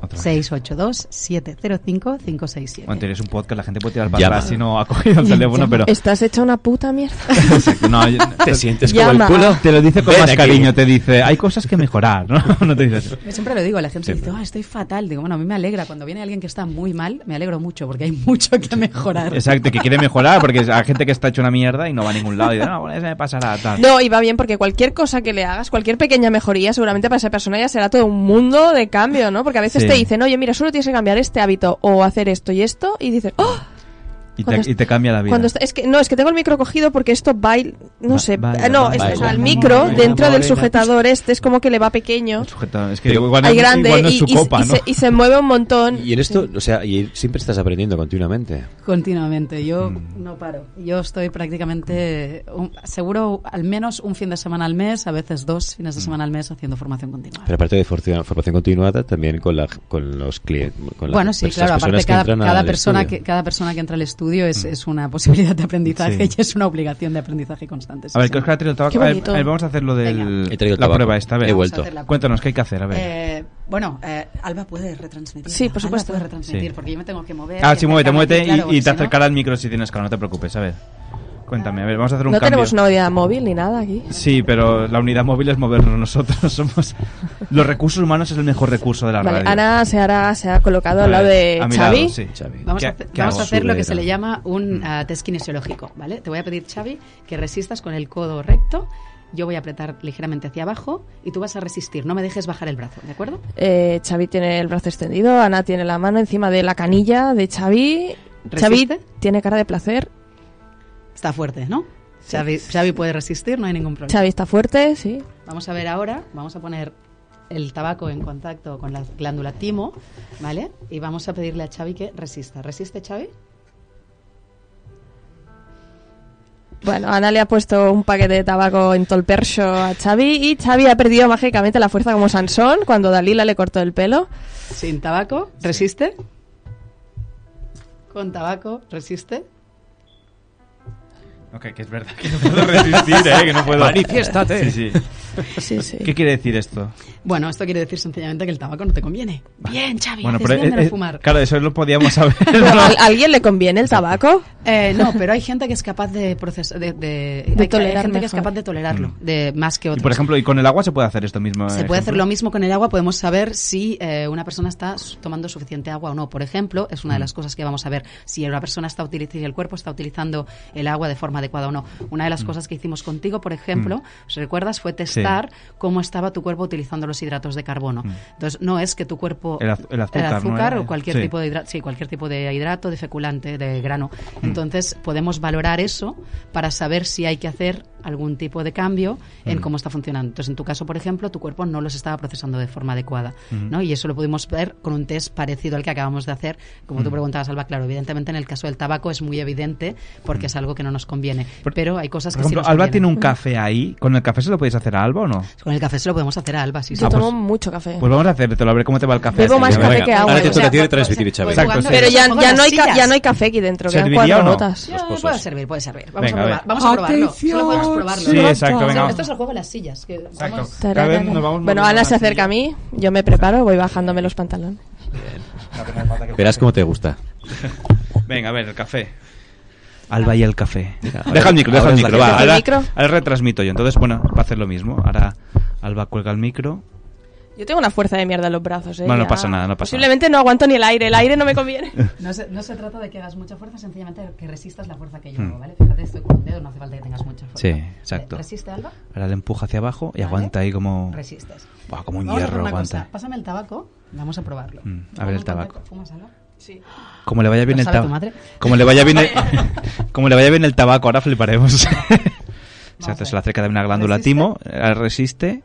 S4: Otra vez.
S8: 682-705-567.
S4: Bueno, tienes un podcast, la gente puede tirar para atrás si no ha cogido el teléfono,
S8: Llama.
S4: pero...
S6: Estás hecha una puta mierda.
S4: No, yo-
S7: ¿Te sientes
S6: Llama.
S7: como el culo?
S4: te lo dice con
S7: Ven
S4: más
S7: aquí.
S4: cariño, te dice, hay cosas que mejorar, ¿no? No te dice eso.
S8: Yo siempre lo digo, la gente
S4: Sí.
S8: dice, "Ah, estoy fatal. Digo, bueno, a mí me alegra. Cuando viene alguien que está muy mal, me alegro mucho porque hay mucho que mejorar.
S4: Exacto, que quiere mejorar, porque hay gente que está hecho una mierda y no va a ningún lado y dice, no, bueno, eso me pasará, tal.
S6: No, y va bien porque cualquier cosa que le hagas, cualquier pequeña mejoría, seguramente para esa persona ya será todo un mundo de cambio, ¿no? Porque a veces
S4: Sí.
S6: Te dicen, oye, mira, solo tienes que cambiar este hábito o hacer esto y esto, y dices, ¡oh!
S4: Y te, y te cambia la vida.
S6: Cuando está- es que no, es que tengo el micro cogido porque esto y- no
S4: Va-
S6: sé,
S4: baila,
S6: ah, no,
S4: baila,
S6: es- o sea, el micro
S7: baila,
S6: dentro del sujetador este es como que le va pequeño,
S4: El es que igual,
S6: hay grande
S4: igual no es
S6: y,
S4: su
S6: y-
S4: copa,
S6: y
S4: ¿no?
S6: se, y se mueve un montón.
S7: Y en esto, o sea, y siempre estás aprendiendo continuamente.
S8: Continuamente, yo
S4: Mm.
S8: no paro. Yo estoy prácticamente, un- seguro, al menos un fin de semana al mes, a veces dos fines
S4: Mm.
S8: de semana al mes haciendo formación continua.
S7: Pero aparte de formación, formación continuada, también con, la, con los clientes. Con las
S8: Bueno, sí, claro, aparte cada, cada persona que, cada persona que entra al estudio es, es una posibilidad de aprendizaje
S4: Sí.
S8: y es una obligación de aprendizaje constante. sí,
S4: A ver,
S8: sí.
S4: ¿qué os ha traído el tabaco? A ver,
S6: bonito.
S4: a ver, vamos a hacer lo del...
S7: El
S4: la
S7: tabaco.
S4: prueba esta, a ver.
S7: He vuelto.
S4: Cuéntanos, ¿qué hay que hacer? A ver.
S8: Eh, bueno, eh, Alba puede retransmitir.
S6: Sí, por
S8: Alba
S6: supuesto.
S8: puede retransmitir
S4: Sí.
S8: porque yo me tengo que mover.
S4: ah, sí, muévete, muévete
S8: claro,
S4: y, y te acercará al micro si tienes calor, no te preocupes, a ver. Cuéntame, a ver, vamos a hacer un
S6: No
S4: cambio.
S6: tenemos una unidad móvil ni nada aquí.
S4: Sí, pero la unidad móvil es movernos nosotros. Somos los recursos humanos es el mejor recurso de la
S6: Vale,
S4: radio.
S6: Ana se, hará, se ha colocado
S4: A
S6: al lado
S4: ver,
S6: de Xavi.
S4: lado, sí.
S8: Vamos,
S4: ¿Qué-
S8: a, vamos a hacer lo que se le llama un ah, test kinesiológico, ¿vale? Te voy a pedir, Xavi, que resistas con el codo recto. Yo voy a apretar ligeramente hacia abajo y tú vas a resistir. No me dejes bajar el brazo, ¿de acuerdo?
S6: Eh, Xavi tiene el brazo extendido, Ana tiene la mano encima de la canilla de Xavi. Xavi
S8: ¿Resiste?
S6: tiene cara de placer.
S8: Está fuerte, ¿no? Xavi, Xavi puede resistir, no hay ningún problema.
S6: Xavi está fuerte, sí.
S8: Vamos a ver ahora, vamos a poner el tabaco en contacto con la glándula timo, ¿vale? Y vamos a pedirle a Xavi que resista. ¿Resiste, Xavi?
S6: Bueno, Ana le ha puesto un paquete de tabaco en todo el percho a Xavi y Xavi ha perdido mágicamente la fuerza como Sansón cuando Dalila le cortó el pelo.
S8: Sin tabaco, ¿resiste? Con tabaco, ¿resiste?
S4: Ok, que es verdad que no puedo resistir, ¿eh? Que no puedo...
S5: Manifiéstate.
S4: Sí, sí.
S6: Sí, sí.
S4: ¿Qué quiere decir esto?
S8: Bueno, esto quiere decir sencillamente que el tabaco no te conviene. Bien, Xavi,
S4: Bueno, pero
S8: bien de
S4: eh,
S8: no
S4: eh,
S8: fumar.
S4: claro, eso lo podíamos saber.
S6: Pero, ¿a ¿A alguien le conviene el tabaco?
S8: Eh, no, pero hay gente que es capaz de procesar, de, de- hay- hay
S6: tolerar
S8: gente que es
S6: mejor.
S8: capaz de tolerarlo, de más que
S4: Y
S8: otros.
S4: por ejemplo, y con el agua se puede hacer esto mismo.
S8: Se puede hacer lo mismo con el agua, podemos saber si eh, una persona está tomando suficiente agua o no. Por ejemplo, es una de las cosas que vamos a ver si una persona está utilizando, si el cuerpo está utilizando el agua de forma adecuada o no. Una de las cosas que hicimos contigo, por ejemplo, si recuerdas, fue testar cómo estaba tu cuerpo utilizando los hidratos de carbono. Entonces, no es que tu cuerpo
S4: El az- el azúcar, ¿no?
S8: o cualquier
S4: Sí.
S8: tipo de hidrato, sí, cualquier tipo de hidrato, de feculante, de grano. Entonces, podemos valorar eso para saber si hay que hacer algún tipo de cambio en cómo está funcionando. Entonces, en tu caso, por ejemplo, tu cuerpo no los estaba procesando de forma adecuada, ¿no? Y eso lo pudimos ver con un test parecido al que acabamos de hacer. Como tú preguntabas, Alba, claro, evidentemente en el caso del tabaco es muy evidente porque es algo que no nos conviene.
S4: Por-
S8: pero hay cosas
S4: Por
S8: que sí
S4: ejemplo,
S8: nos
S4: Alba
S8: convienen.
S4: tiene un café ahí. ¿Con el café se lo podéis hacer a Alba o no?
S8: Con el café se lo podemos hacer a Alba, sí, sí.
S6: Yo
S4: Ah,
S6: tomo
S4: pues-
S6: mucho café.
S4: Pues vamos a hacértelo, a ver cómo te va el café.
S6: Bebo más café
S7: venga.
S6: que agua.
S7: Ahora te
S6: o
S7: toca
S6: sea,
S7: a ti de
S8: pues-
S7: transmitir,
S8: pues
S4: sí.
S6: Pero ya, no hay ca-
S8: sillas.
S6: ya no hay café aquí dentro, quedan
S4: ¿Serviría
S6: cuatro
S4: o no?
S6: gotas.
S8: Puede servir, puede servir. Vamos
S4: a
S8: probar. Vamos a probarlo. Podemos probarlo.
S4: Sí, exacto, venga.
S8: Esto es el juego de las sillas. que
S4: Exacto.
S8: vamos-
S4: Cada vez nos vamos
S6: Bueno, Ana se acerca a mí, yo me preparo, voy bajándome los pantalones.
S7: Verás cómo te gusta.
S4: Venga, a ver, el café. Alba y el café. Deja el micro, deja el micro,
S7: que-
S4: va.
S6: ¿Deja el
S4: Ahora,
S6: micro?
S4: ahora retransmito yo. Entonces, bueno, va a hacer lo mismo. Ahora Alba cuelga el micro.
S6: Yo tengo una fuerza de mierda en los brazos, ¿eh?
S4: Bueno, no pasa nada, no pasa
S6: Posiblemente no aguanto ni el aire, el aire no me conviene.
S8: No se, no se trata de que hagas mucha fuerza, sencillamente que resistas la fuerza que yo
S4: Hmm.
S8: hago, ¿vale? Fíjate, estoy con un dedo, no hace falta que tengas mucha fuerza.
S4: Sí, exacto.
S8: ¿Resiste, Alba?
S4: Ahora le empuja hacia abajo y
S8: Vale.
S4: aguanta ahí como.
S8: Resistes.
S4: Buah, como un
S8: Vamos
S4: hierro, aguanta.
S8: cosa. Pásame el tabaco, vamos a probarlo.
S4: Mm, a ver el tabaco.
S8: ¿Fumas, Alba?
S6: Sí.
S4: Como le vaya bien
S8: ¿Lo
S4: el tabaco.
S8: madre?
S4: Como le vaya bien el, como le vaya bien el tabaco, ahora fliparemos. Exacto, se le acerca de una glándula
S8: ¿Resiste?
S4: timo, ahora resiste.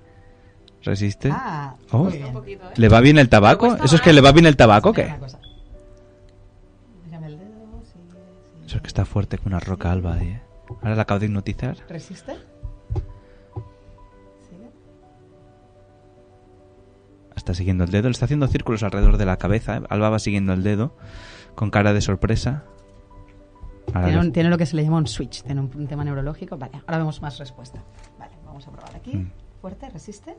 S4: Resiste.
S8: Ah,
S4: Oh.
S8: muy bien.
S4: ¿Le va bien el tabaco? ¿Eso es que le va bien el tabaco o qué? Eso es que está fuerte como una roca alba ahí, ¿eh? Ahora la acabo de hipnotizar.
S8: ¿Resiste?
S4: Está siguiendo el dedo. Le está haciendo círculos alrededor de la cabeza. ¿eh? Alba va siguiendo el dedo con cara de sorpresa.
S8: Tiene, un- tiene lo que se le llama un switch, tiene un, un tema neurológico. Vale, ahora vemos más respuesta. Vale, vamos a probar aquí.
S4: Mm.
S8: Fuerte, resiste.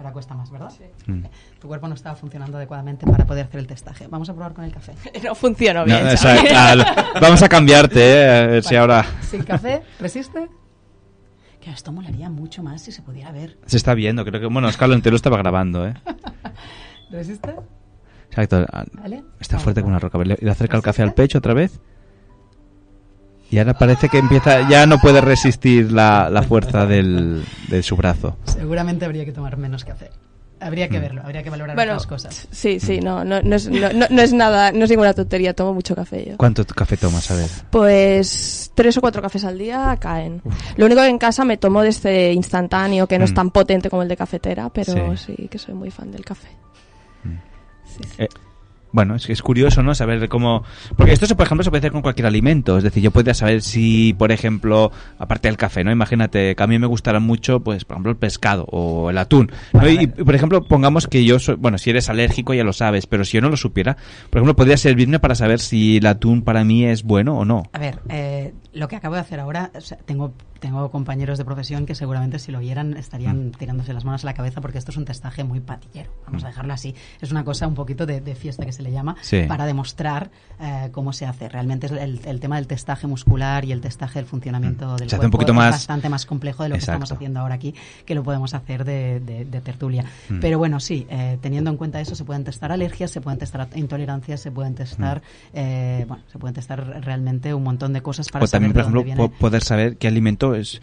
S8: Ahora cuesta más, ¿verdad?
S4: Mm.
S8: Tu cuerpo no estaba funcionando adecuadamente para poder hacer el testaje. Vamos a probar con el café.
S6: No funcionó
S4: No,
S6: bien.
S4: vamos a cambiarte, ¿eh? A ver si ahora
S8: Sin café, resiste. Que esto molaría mucho más si se pudiera ver.
S4: se está viendo. Creo que, bueno, Oscar entero estaba grabando, ¿eh?
S8: ¿Resiste?
S4: Exacto.
S8: ¿Vale?
S4: Está fuerte como una roca. Le le acerca el café al pecho otra vez. Y ahora parece que empieza, ya no puede resistir la, la fuerza del, de su brazo.
S8: Seguramente habría que tomar menos café. Habría
S4: Mm.
S8: que verlo, habría que valorar
S6: Bueno,
S8: otras cosas.
S6: sí, sí, no, no, no, es, no, no- no es nada, no es ninguna tontería, tomo mucho café yo.
S4: ¿Cuánto café tomas? A ver.
S6: Pues tres o cuatro cafés al día caen. Lo único que en casa me tomo de este instantáneo, que no es
S4: Mm.
S6: tan potente como el de cafetera, pero
S4: Sí.
S6: sí, que soy muy fan del café. Sí, sí.
S4: Eh, bueno, es que es curioso, ¿no? Saber cómo... Porque esto, por ejemplo, se puede hacer con cualquier alimento. Es decir, yo podría saber si, por ejemplo, aparte del café, ¿no? Imagínate que a mí me gustará mucho, pues, por ejemplo, el pescado o el atún. ¿no? Y, y, por ejemplo, pongamos que yo soy... Bueno, si eres alérgico ya lo sabes, pero si yo no lo supiera, por ejemplo, podría servirme para saber si el atún para mí es bueno o no.
S8: A ver, eh, lo que acabo de hacer ahora, o sea, tengo, tengo compañeros de profesión que seguramente si lo oyeran estarían tirándose las manos a la cabeza porque esto es un testaje muy patillero. Vamos a dejarlo así. Es una cosa un poquito de, de fiesta que se le llama
S4: Sí.
S8: para demostrar eh, cómo se hace. Realmente es el, el tema del testaje muscular y el testaje del funcionamiento del
S4: Se hace
S8: cuerpo
S4: un poquito
S8: es
S4: más-
S8: bastante más complejo de lo que estamos haciendo ahora aquí, que lo podemos hacer de, de- de tertulia.
S4: Mm.
S8: Pero bueno, sí, eh, teniendo en cuenta eso, se pueden testar alergias, se pueden testar intolerancias, se pueden testar, eh, bueno, se pueden testar realmente un montón de cosas para
S4: Mm. o también, por
S8: de dónde
S4: ejemplo,
S8: viene.
S4: poder saber qué alimento esto es...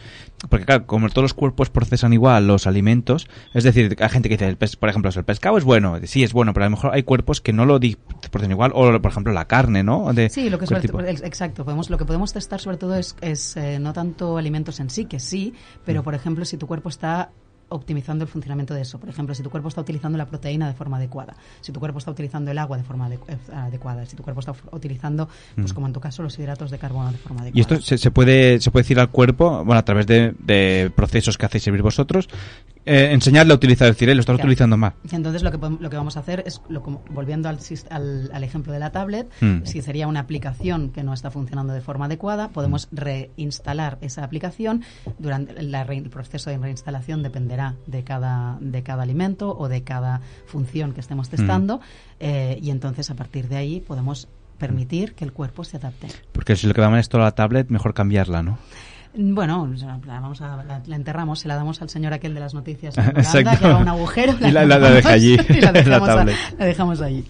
S4: Porque claro, como todos los cuerpos procesan igual los alimentos, es decir, hay gente que dice, el por ejemplo, el pescado es bueno, sí es bueno, pero a lo mejor hay cuerpos que no lo procesan igual, o por ejemplo la carne, ¿no? De
S8: Sí, lo que sobre-
S4: tipo.
S8: exacto. Podemos, lo que podemos testar sobre todo es, es, eh, no tanto alimentos en sí, que sí,
S4: Mm.
S8: pero por ejemplo si tu cuerpo está optimizando el funcionamiento de eso. Por ejemplo, si tu cuerpo está utilizando la proteína de forma adecuada, si tu cuerpo está utilizando el agua de forma eh, adecuada, si tu cuerpo está utilizando, pues
S4: Mm.
S8: como en tu caso, los hidratos de carbono de forma adecuada.
S4: Y esto se, se puede se puede decir al cuerpo, bueno, a través de, de procesos que hacéis servir vosotros, eh, enseñarle a utilizar el decir, "Eh, lo estás
S8: Claro.
S4: utilizando mal.
S8: Entonces lo que, lo que vamos a hacer es, lo, como- volviendo al, al, al ejemplo de la tablet,
S4: Mm.
S8: si sería una aplicación que no está funcionando de forma adecuada, podemos reinstalar esa aplicación. Durante la el proceso de reinstalación dependerá de cada, de cada alimento o de cada función que estemos testando eh, y entonces a partir de ahí podemos permitir que el cuerpo se adapte.
S4: Porque si lo que damos es toda la tablet, mejor cambiarla, ¿no?
S8: Bueno, la, vamos a, la, la enterramos, se la damos al señor aquel de las noticias
S4: Exacto.
S8: que haga un agujero,
S4: Y la- la- deja allí,
S8: y dejamos, a- la dejamos allí.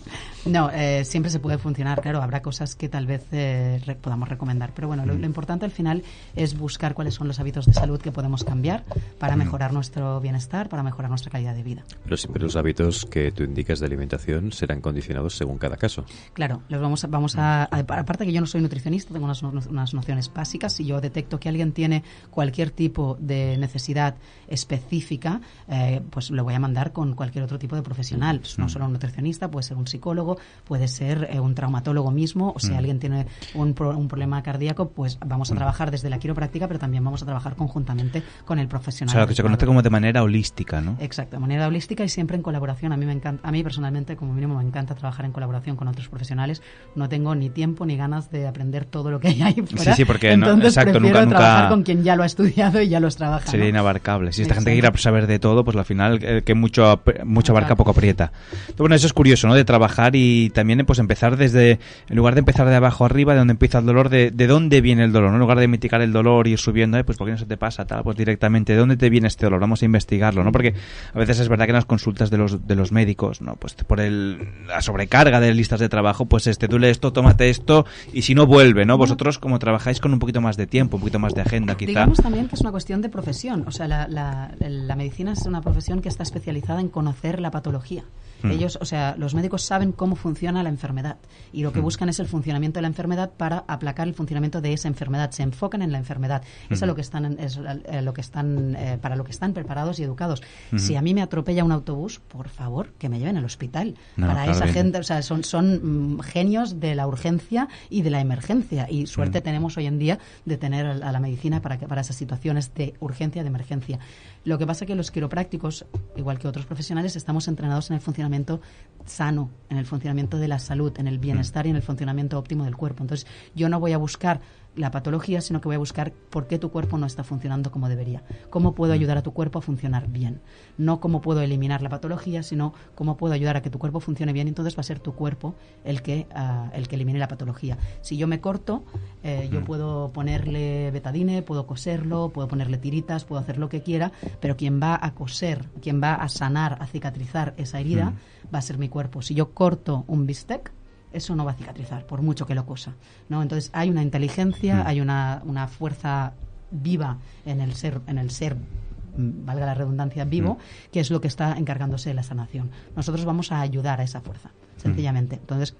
S8: No, eh, siempre se puede funcionar, claro, habrá cosas que tal vez eh, re- podamos recomendar, pero bueno, lo,
S4: Mm.
S8: lo importante al final es buscar cuáles son los hábitos de salud que podemos cambiar para
S4: Mm.
S8: mejorar nuestro bienestar, para mejorar nuestra calidad de vida.
S7: Pero siempre los hábitos que tú indicas de alimentación serán condicionados según cada caso.
S8: Claro, los vamos a, vamos a, a- aparte que yo no soy nutricionista, tengo unas, unas nociones básicas. Si yo detecto que alguien tiene cualquier tipo de necesidad específica, eh, pues lo voy a mandar con cualquier otro tipo de profesional. No solo un nutricionista, puede ser un psicólogo, puede ser eh, un traumatólogo mismo, o si alguien tiene un, pro- un problema cardíaco, pues vamos a trabajar desde la quiropráctica, pero también vamos a trabajar conjuntamente con el
S4: O
S8: profesional.
S4: sea, lo que se conoce como de manera holística, ¿no?
S8: Exacto, de manera holística y siempre en colaboración. A mí me encanta, a mí personalmente, como mínimo, me encanta trabajar en colaboración con otros profesionales. No tengo ni tiempo ni ganas de aprender todo lo que hay ahí fuera.
S4: Sí, sí, porque no-
S8: Entonces
S4: exacto,
S8: prefiero
S4: nunca-
S8: trabajar
S4: nunca-
S8: con quien ya lo ha estudiado y ya los trabaja.
S4: Sería
S8: ¿no?
S4: inabarcable. Si esta gente quiera saber de todo, pues al final eh, que mucho mucho abarca poco aprieta. Entonces, bueno, eso es curioso, ¿no? De trabajar y también pues empezar desde, en lugar de empezar de abajo arriba, de donde empieza el dolor, de, de dónde viene el dolor, ¿no? En lugar de mitigar el dolor y ir subiendo, eh, pues ¿por qué no se te pasa tal? Pues directamente, ¿de dónde te viene este dolor? Vamos a investigarlo, ¿no? Porque a veces es verdad que en las consultas de los, de los médicos, ¿no? Pues por el, la sobrecarga de listas de trabajo, pues este, lees esto, tómate esto, y si no vuelve, ¿no? Vosotros como trabajáis con un poquito más de tiempo, un poquito más de agenda, quizá.
S8: Digamos también que es una cuestión de profesión. O sea, la- la medicina es una profesión que está especializada en conocer la patología.
S4: Mm.
S8: Ellos, o sea, los médicos saben cómo funciona la enfermedad y lo que
S4: Mm.
S8: buscan es el funcionamiento de la enfermedad para aplacar el funcionamiento de esa enfermedad. Se enfocan en la enfermedad. Eso es lo que están, es lo que están eh, para lo que están preparados y educados. Si a mí me atropella un autobús, por favor, que me lleven al hospital.
S4: No,
S8: para
S4: claro,
S8: esa
S4: bien.
S8: gente, o sea, son, son mm, genios de la urgencia y de la emergencia. Y suerte tenemos hoy en día de tener a a la medicina para, que, para esas situaciones de urgencia, de emergencia. Lo que pasa es que los quiroprácticos, igual que otros profesionales, estamos entrenados en el funcionamiento sano, en el funcionamiento de la salud, en el bienestar y en el funcionamiento óptimo del cuerpo. Entonces, yo no voy a buscar la patología, sino que voy a buscar por qué tu cuerpo no está funcionando como debería. ¿Cómo puedo ayudar a tu cuerpo a funcionar bien? No cómo puedo eliminar la patología, sino cómo puedo ayudar a que tu cuerpo funcione bien. Entonces va a ser tu cuerpo el que, ah, el que elimine la patología. Si yo me corto, eh, yo puedo ponerle betadine, puedo coserlo, puedo ponerle tiritas, puedo hacer lo que quiera, pero quien va a coser, quien va a sanar, a cicatrizar esa herida, va a ser mi cuerpo. Si yo corto un bistec, eso no va a cicatrizar, por mucho que lo cosa. ¿no? Entonces hay una inteligencia, hay una, una fuerza viva en el ser, en el ser mm, valga la redundancia, vivo, que es lo que está encargándose de la sanación. Nosotros vamos a ayudar a esa fuerza, sencillamente. Entonces,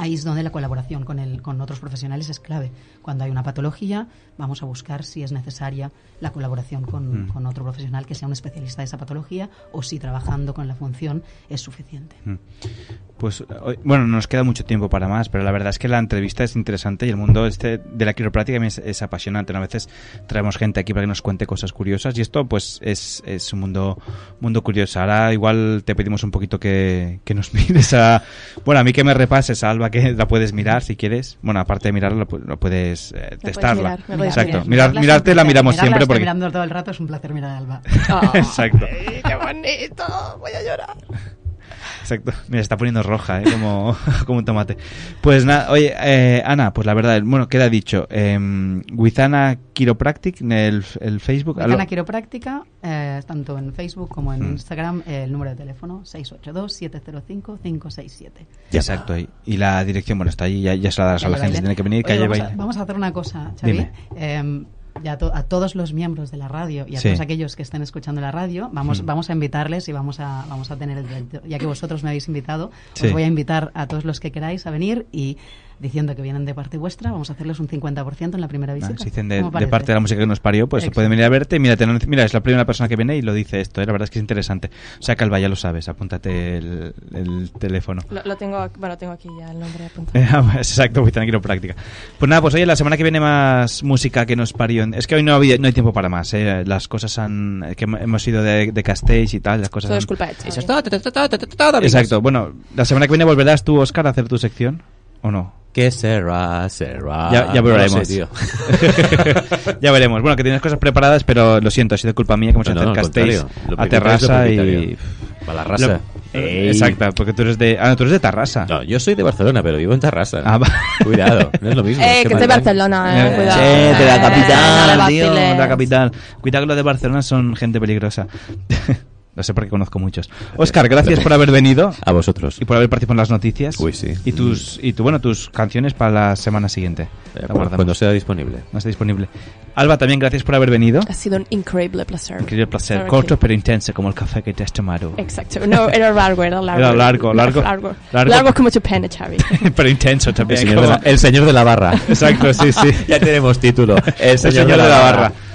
S8: ahí es donde la colaboración con, el, con otros profesionales es clave. Cuando hay una patología, vamos a buscar si es necesaria la colaboración con, con otro profesional que sea un especialista de esa patología o si trabajando con la función es suficiente.
S4: Pues hoy- bueno, nos queda mucho tiempo para más, pero la verdad es que la entrevista es interesante y el mundo este de la quiropráctica es, es apasionante. A veces traemos gente aquí para que nos cuente cosas curiosas y esto pues es, es un mundo mundo curioso. Ahora igual te pedimos un poquito que, que nos mires a... Bueno, a mí que me repases, a Alba, que la puedes mirar si quieres. Bueno, aparte de mirarla, lo, pu- lo puedes eh,
S6: puedes
S4: testarla.
S6: mirar, me puedes
S4: Exacto.
S6: mirar.
S4: Mirar,
S8: Mirarla
S4: mirarte la miramos
S8: Mirarla
S4: siempre porque...
S8: mirando todo el rato, es un placer mirar a Alba.
S4: Exacto.
S6: ¡Qué bonito! Voy a llorar.
S4: Exacto. Mira, está poniendo roja, ¿eh? como, como un tomate. Pues nada, oye, eh, Ana, pues la verdad, bueno, queda dicho. Eh, Wizana Chiropractic, el, el Facebook. Aló.
S8: Quiropráctica, eh, tanto en Facebook como en
S4: Mm.
S8: Instagram, eh, el número de teléfono 682-705-567.
S4: Exacto. Y, y la dirección, bueno, está allí, ya, ya se la darás a la gente tiene que venir, calle
S8: vamos, a, vamos a hacer una cosa, Xavi. Ya to- a todos los miembros de la radio y a
S4: Sí.
S8: todos aquellos que estén escuchando la radio, vamos,
S4: Mm.
S8: vamos a invitarles y vamos a, vamos a tener el. Ya que vosotros me habéis invitado,
S4: Sí.
S8: os voy a invitar a todos los que queráis a venir y diciendo que vienen de parte vuestra, vamos a hacerles un 50% en la primera
S4: Ah,
S8: visita.
S4: Si dicen de, parte de la música que nos parió, pues
S8: Exacto.
S4: pueden venir a verte. Mira, ten- mira, es la primera persona que viene y lo dice esto. ¿eh? La verdad es que es interesante. O sea, Calva, ya lo sabes. Apúntate el, el teléfono.
S6: Lo, lo tengo, bueno, tengo aquí ya el nombre apuntado.
S4: Eh, Exacto, voy tranquilo, práctica. Pues nada, pues oye, la semana que viene más música que nos parió. Es que hoy no, había, no hay tiempo para más. ¿eh? Las cosas han. que hemos ido de, de Castells y tal. Las cosas
S6: Todo
S4: han-
S6: es culpa.
S7: Eso es todo.
S4: Exacto. Bueno, la semana que viene volverás tú, Oscar, a hacer tu sección. ¿O no?
S7: ¿Qué será? Será.
S4: ya, ya
S7: No lo
S4: veremos.
S7: sé, tío.
S4: ya veremos. Bueno, que tienes cosas preparadas, pero lo siento, ha sido culpa mía que hemos
S7: No,
S4: ido a
S7: no,
S4: a Terrassa y.
S7: Para la raza.
S4: Lo-
S7: Ey.
S4: Exacto, porque tú eres de. Ah, no, tú eres de Tarrasa.
S7: No, yo soy de Barcelona, pero vivo en Terrassa.
S4: Ah, va.
S7: Cuidado, no es lo mismo.
S6: Eh,
S7: es
S6: que es de. Barcelona, eh,
S4: Eh,
S6: cuidado.
S4: sí, de la
S6: Eh,
S4: capital, tío, de la capital. Cuidado que los de Barcelona son gente peligrosa. Lo sé porque conozco muchos. Oscar, gracias por haber venido
S7: A vosotros.
S4: y por haber participado en las noticias.
S7: Uy, sí.
S4: Y tus, y tu, bueno, tus canciones para la semana siguiente.
S7: Eh,
S4: La
S7: cuando, sea disponible.
S4: No está disponible. Alba, también gracias por haber venido.
S6: Ha sido un increíble placer.
S4: Increíble placer.
S6: Claro
S4: Corto
S6: sí.
S4: pero intenso, como el café que te has tomado.
S6: Exacto. No, era largo, era largo.
S4: Era largo, largo.
S6: Largo,
S4: Largo.
S6: largo como tu pene, Xavi.
S4: pero intenso
S7: El
S4: también.
S7: señor,
S4: como-
S7: de la, el señor de la barra.
S4: Exacto, sí, sí.
S7: ya tenemos título. El
S4: El señor, de la barra. Bueno,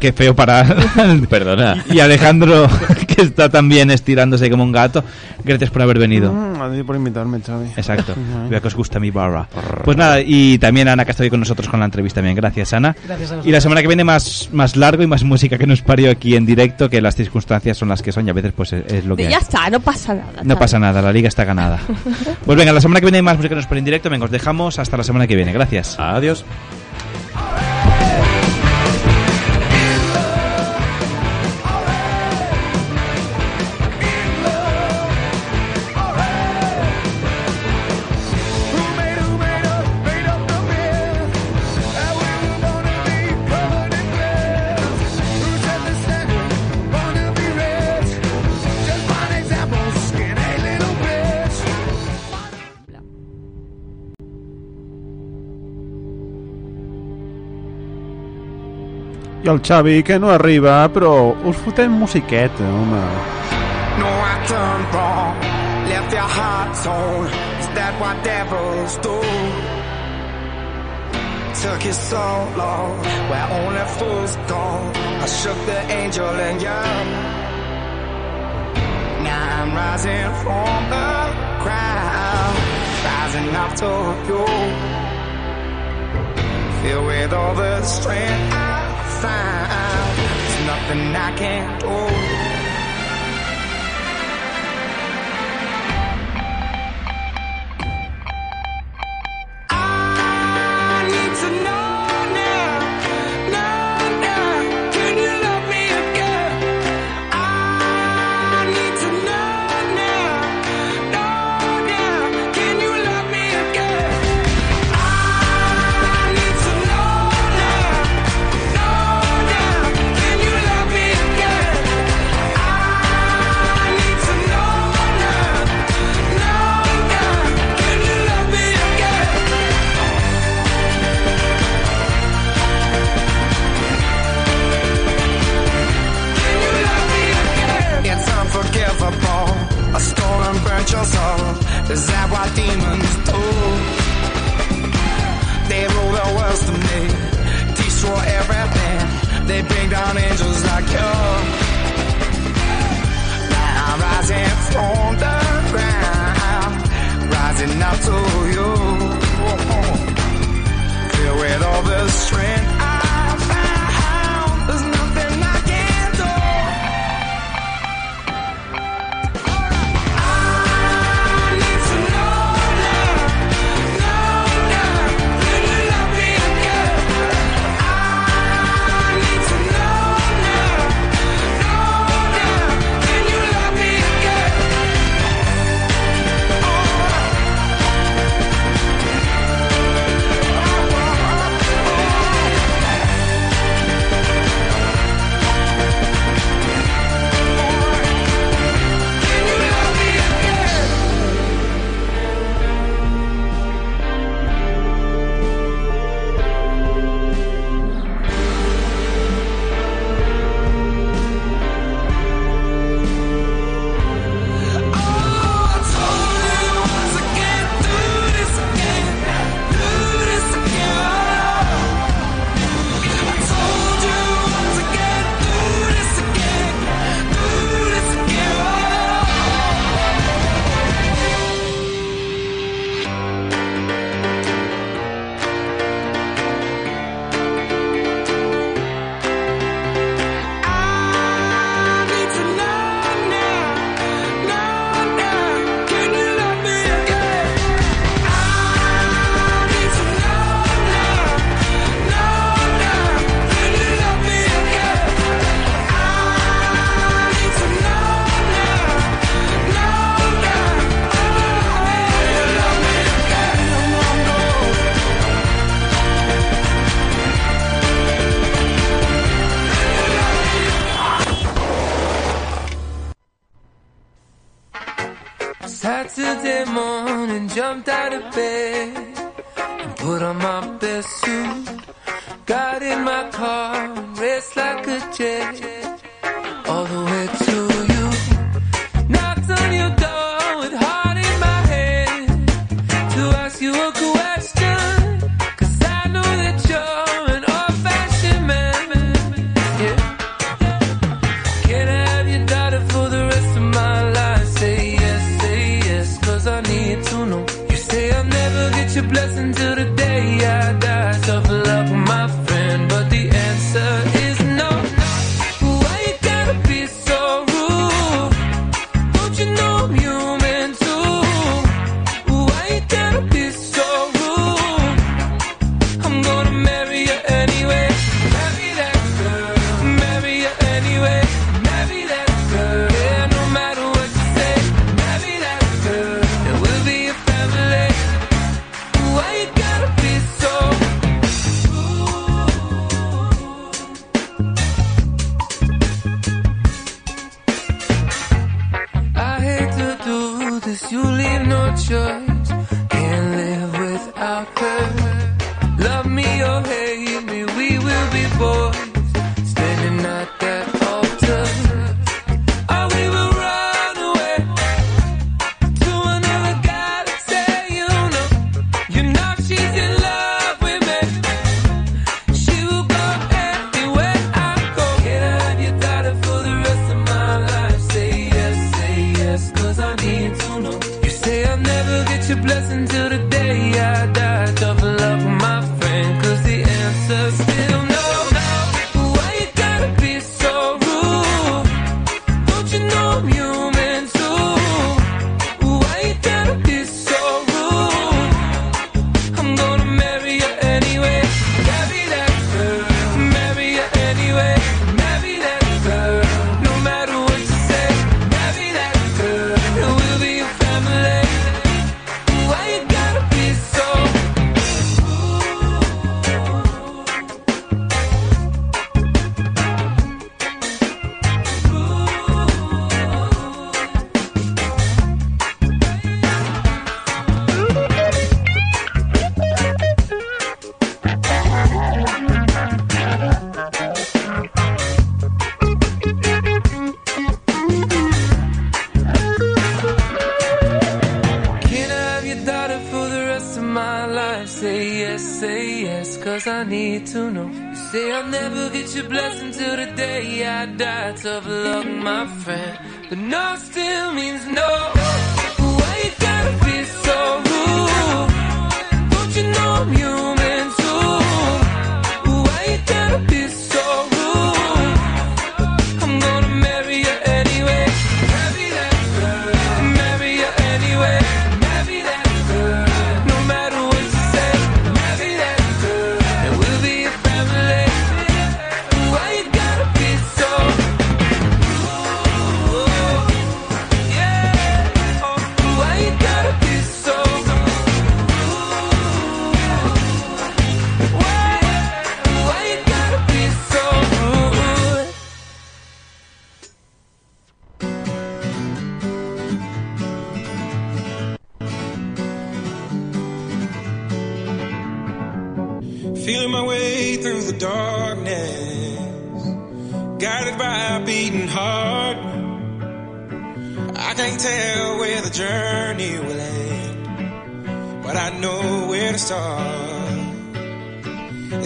S4: Qué feo para...
S7: Perdona.
S4: y Alejandro, que está también estirándose como un gato. Gracias por haber venido.
S5: Mm, a ti por invitarme, Xavi.
S4: Exacto. Veo que os gusta mi barra. Pues nada, y también Ana, que está hoy con nosotros con la entrevista también. Gracias, Ana.
S8: Gracias a
S4: Y la semana que viene más, más largo y más música que nos parió aquí en directo, que las circunstancias son las que son y a veces pues es, es lo que
S6: Y ya
S4: hay.
S6: está, no pasa nada.
S4: No
S6: Xavi.
S4: pasa nada, la liga está ganada. Pues venga, la semana que viene hay más música que nos parió en directo. Venga, os dejamos hasta la semana que viene. Gracias.
S7: Adiós.
S5: I el Xavi, que no arriba, però us fotem musiqueta, home.
S9: No, I turned wrong, left your heart torn. Is that what devils do? Took you so long, where only fools go. I shook the angel in you. Now I'm rising from the crowd, rising up to you. Filled with all the strength I found, there's nothing I can't do. I need to know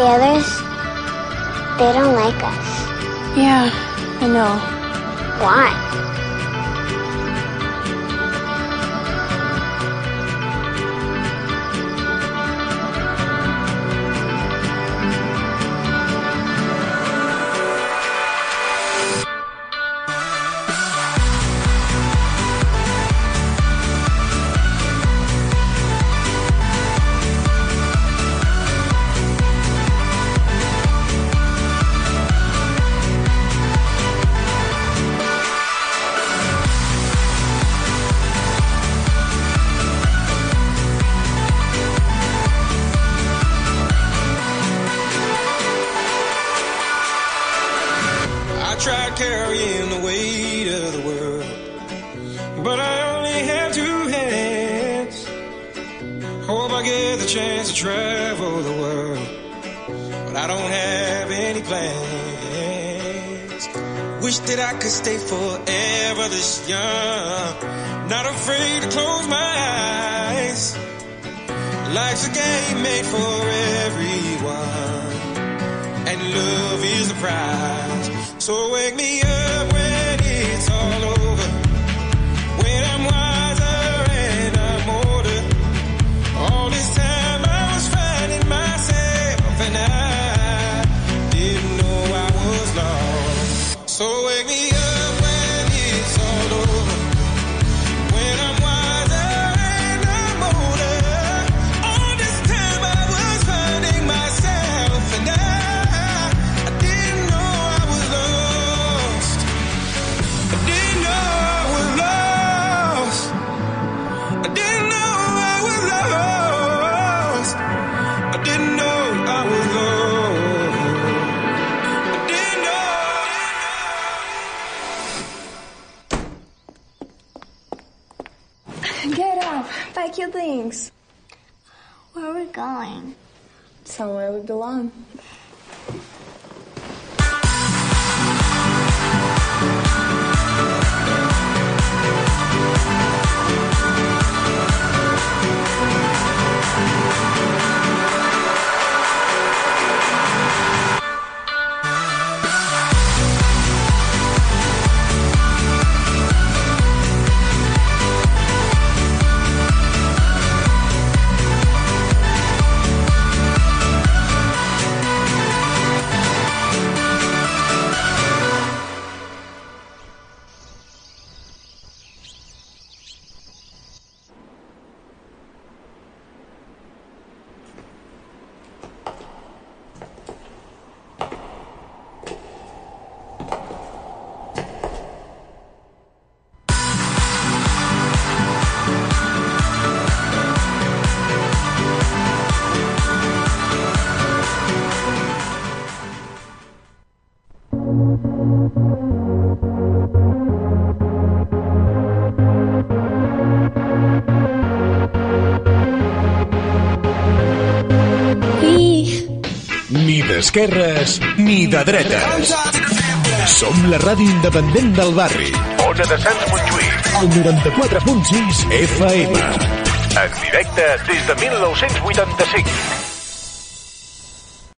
S10: The others, they don't like us.
S11: Yeah, I know.
S12: Why?
S2: d'esquerres ni de dretes. Som la ràdio independent del barri. Ona de Sants Montjuïc. El 94.6 FM. En directe des de 1985.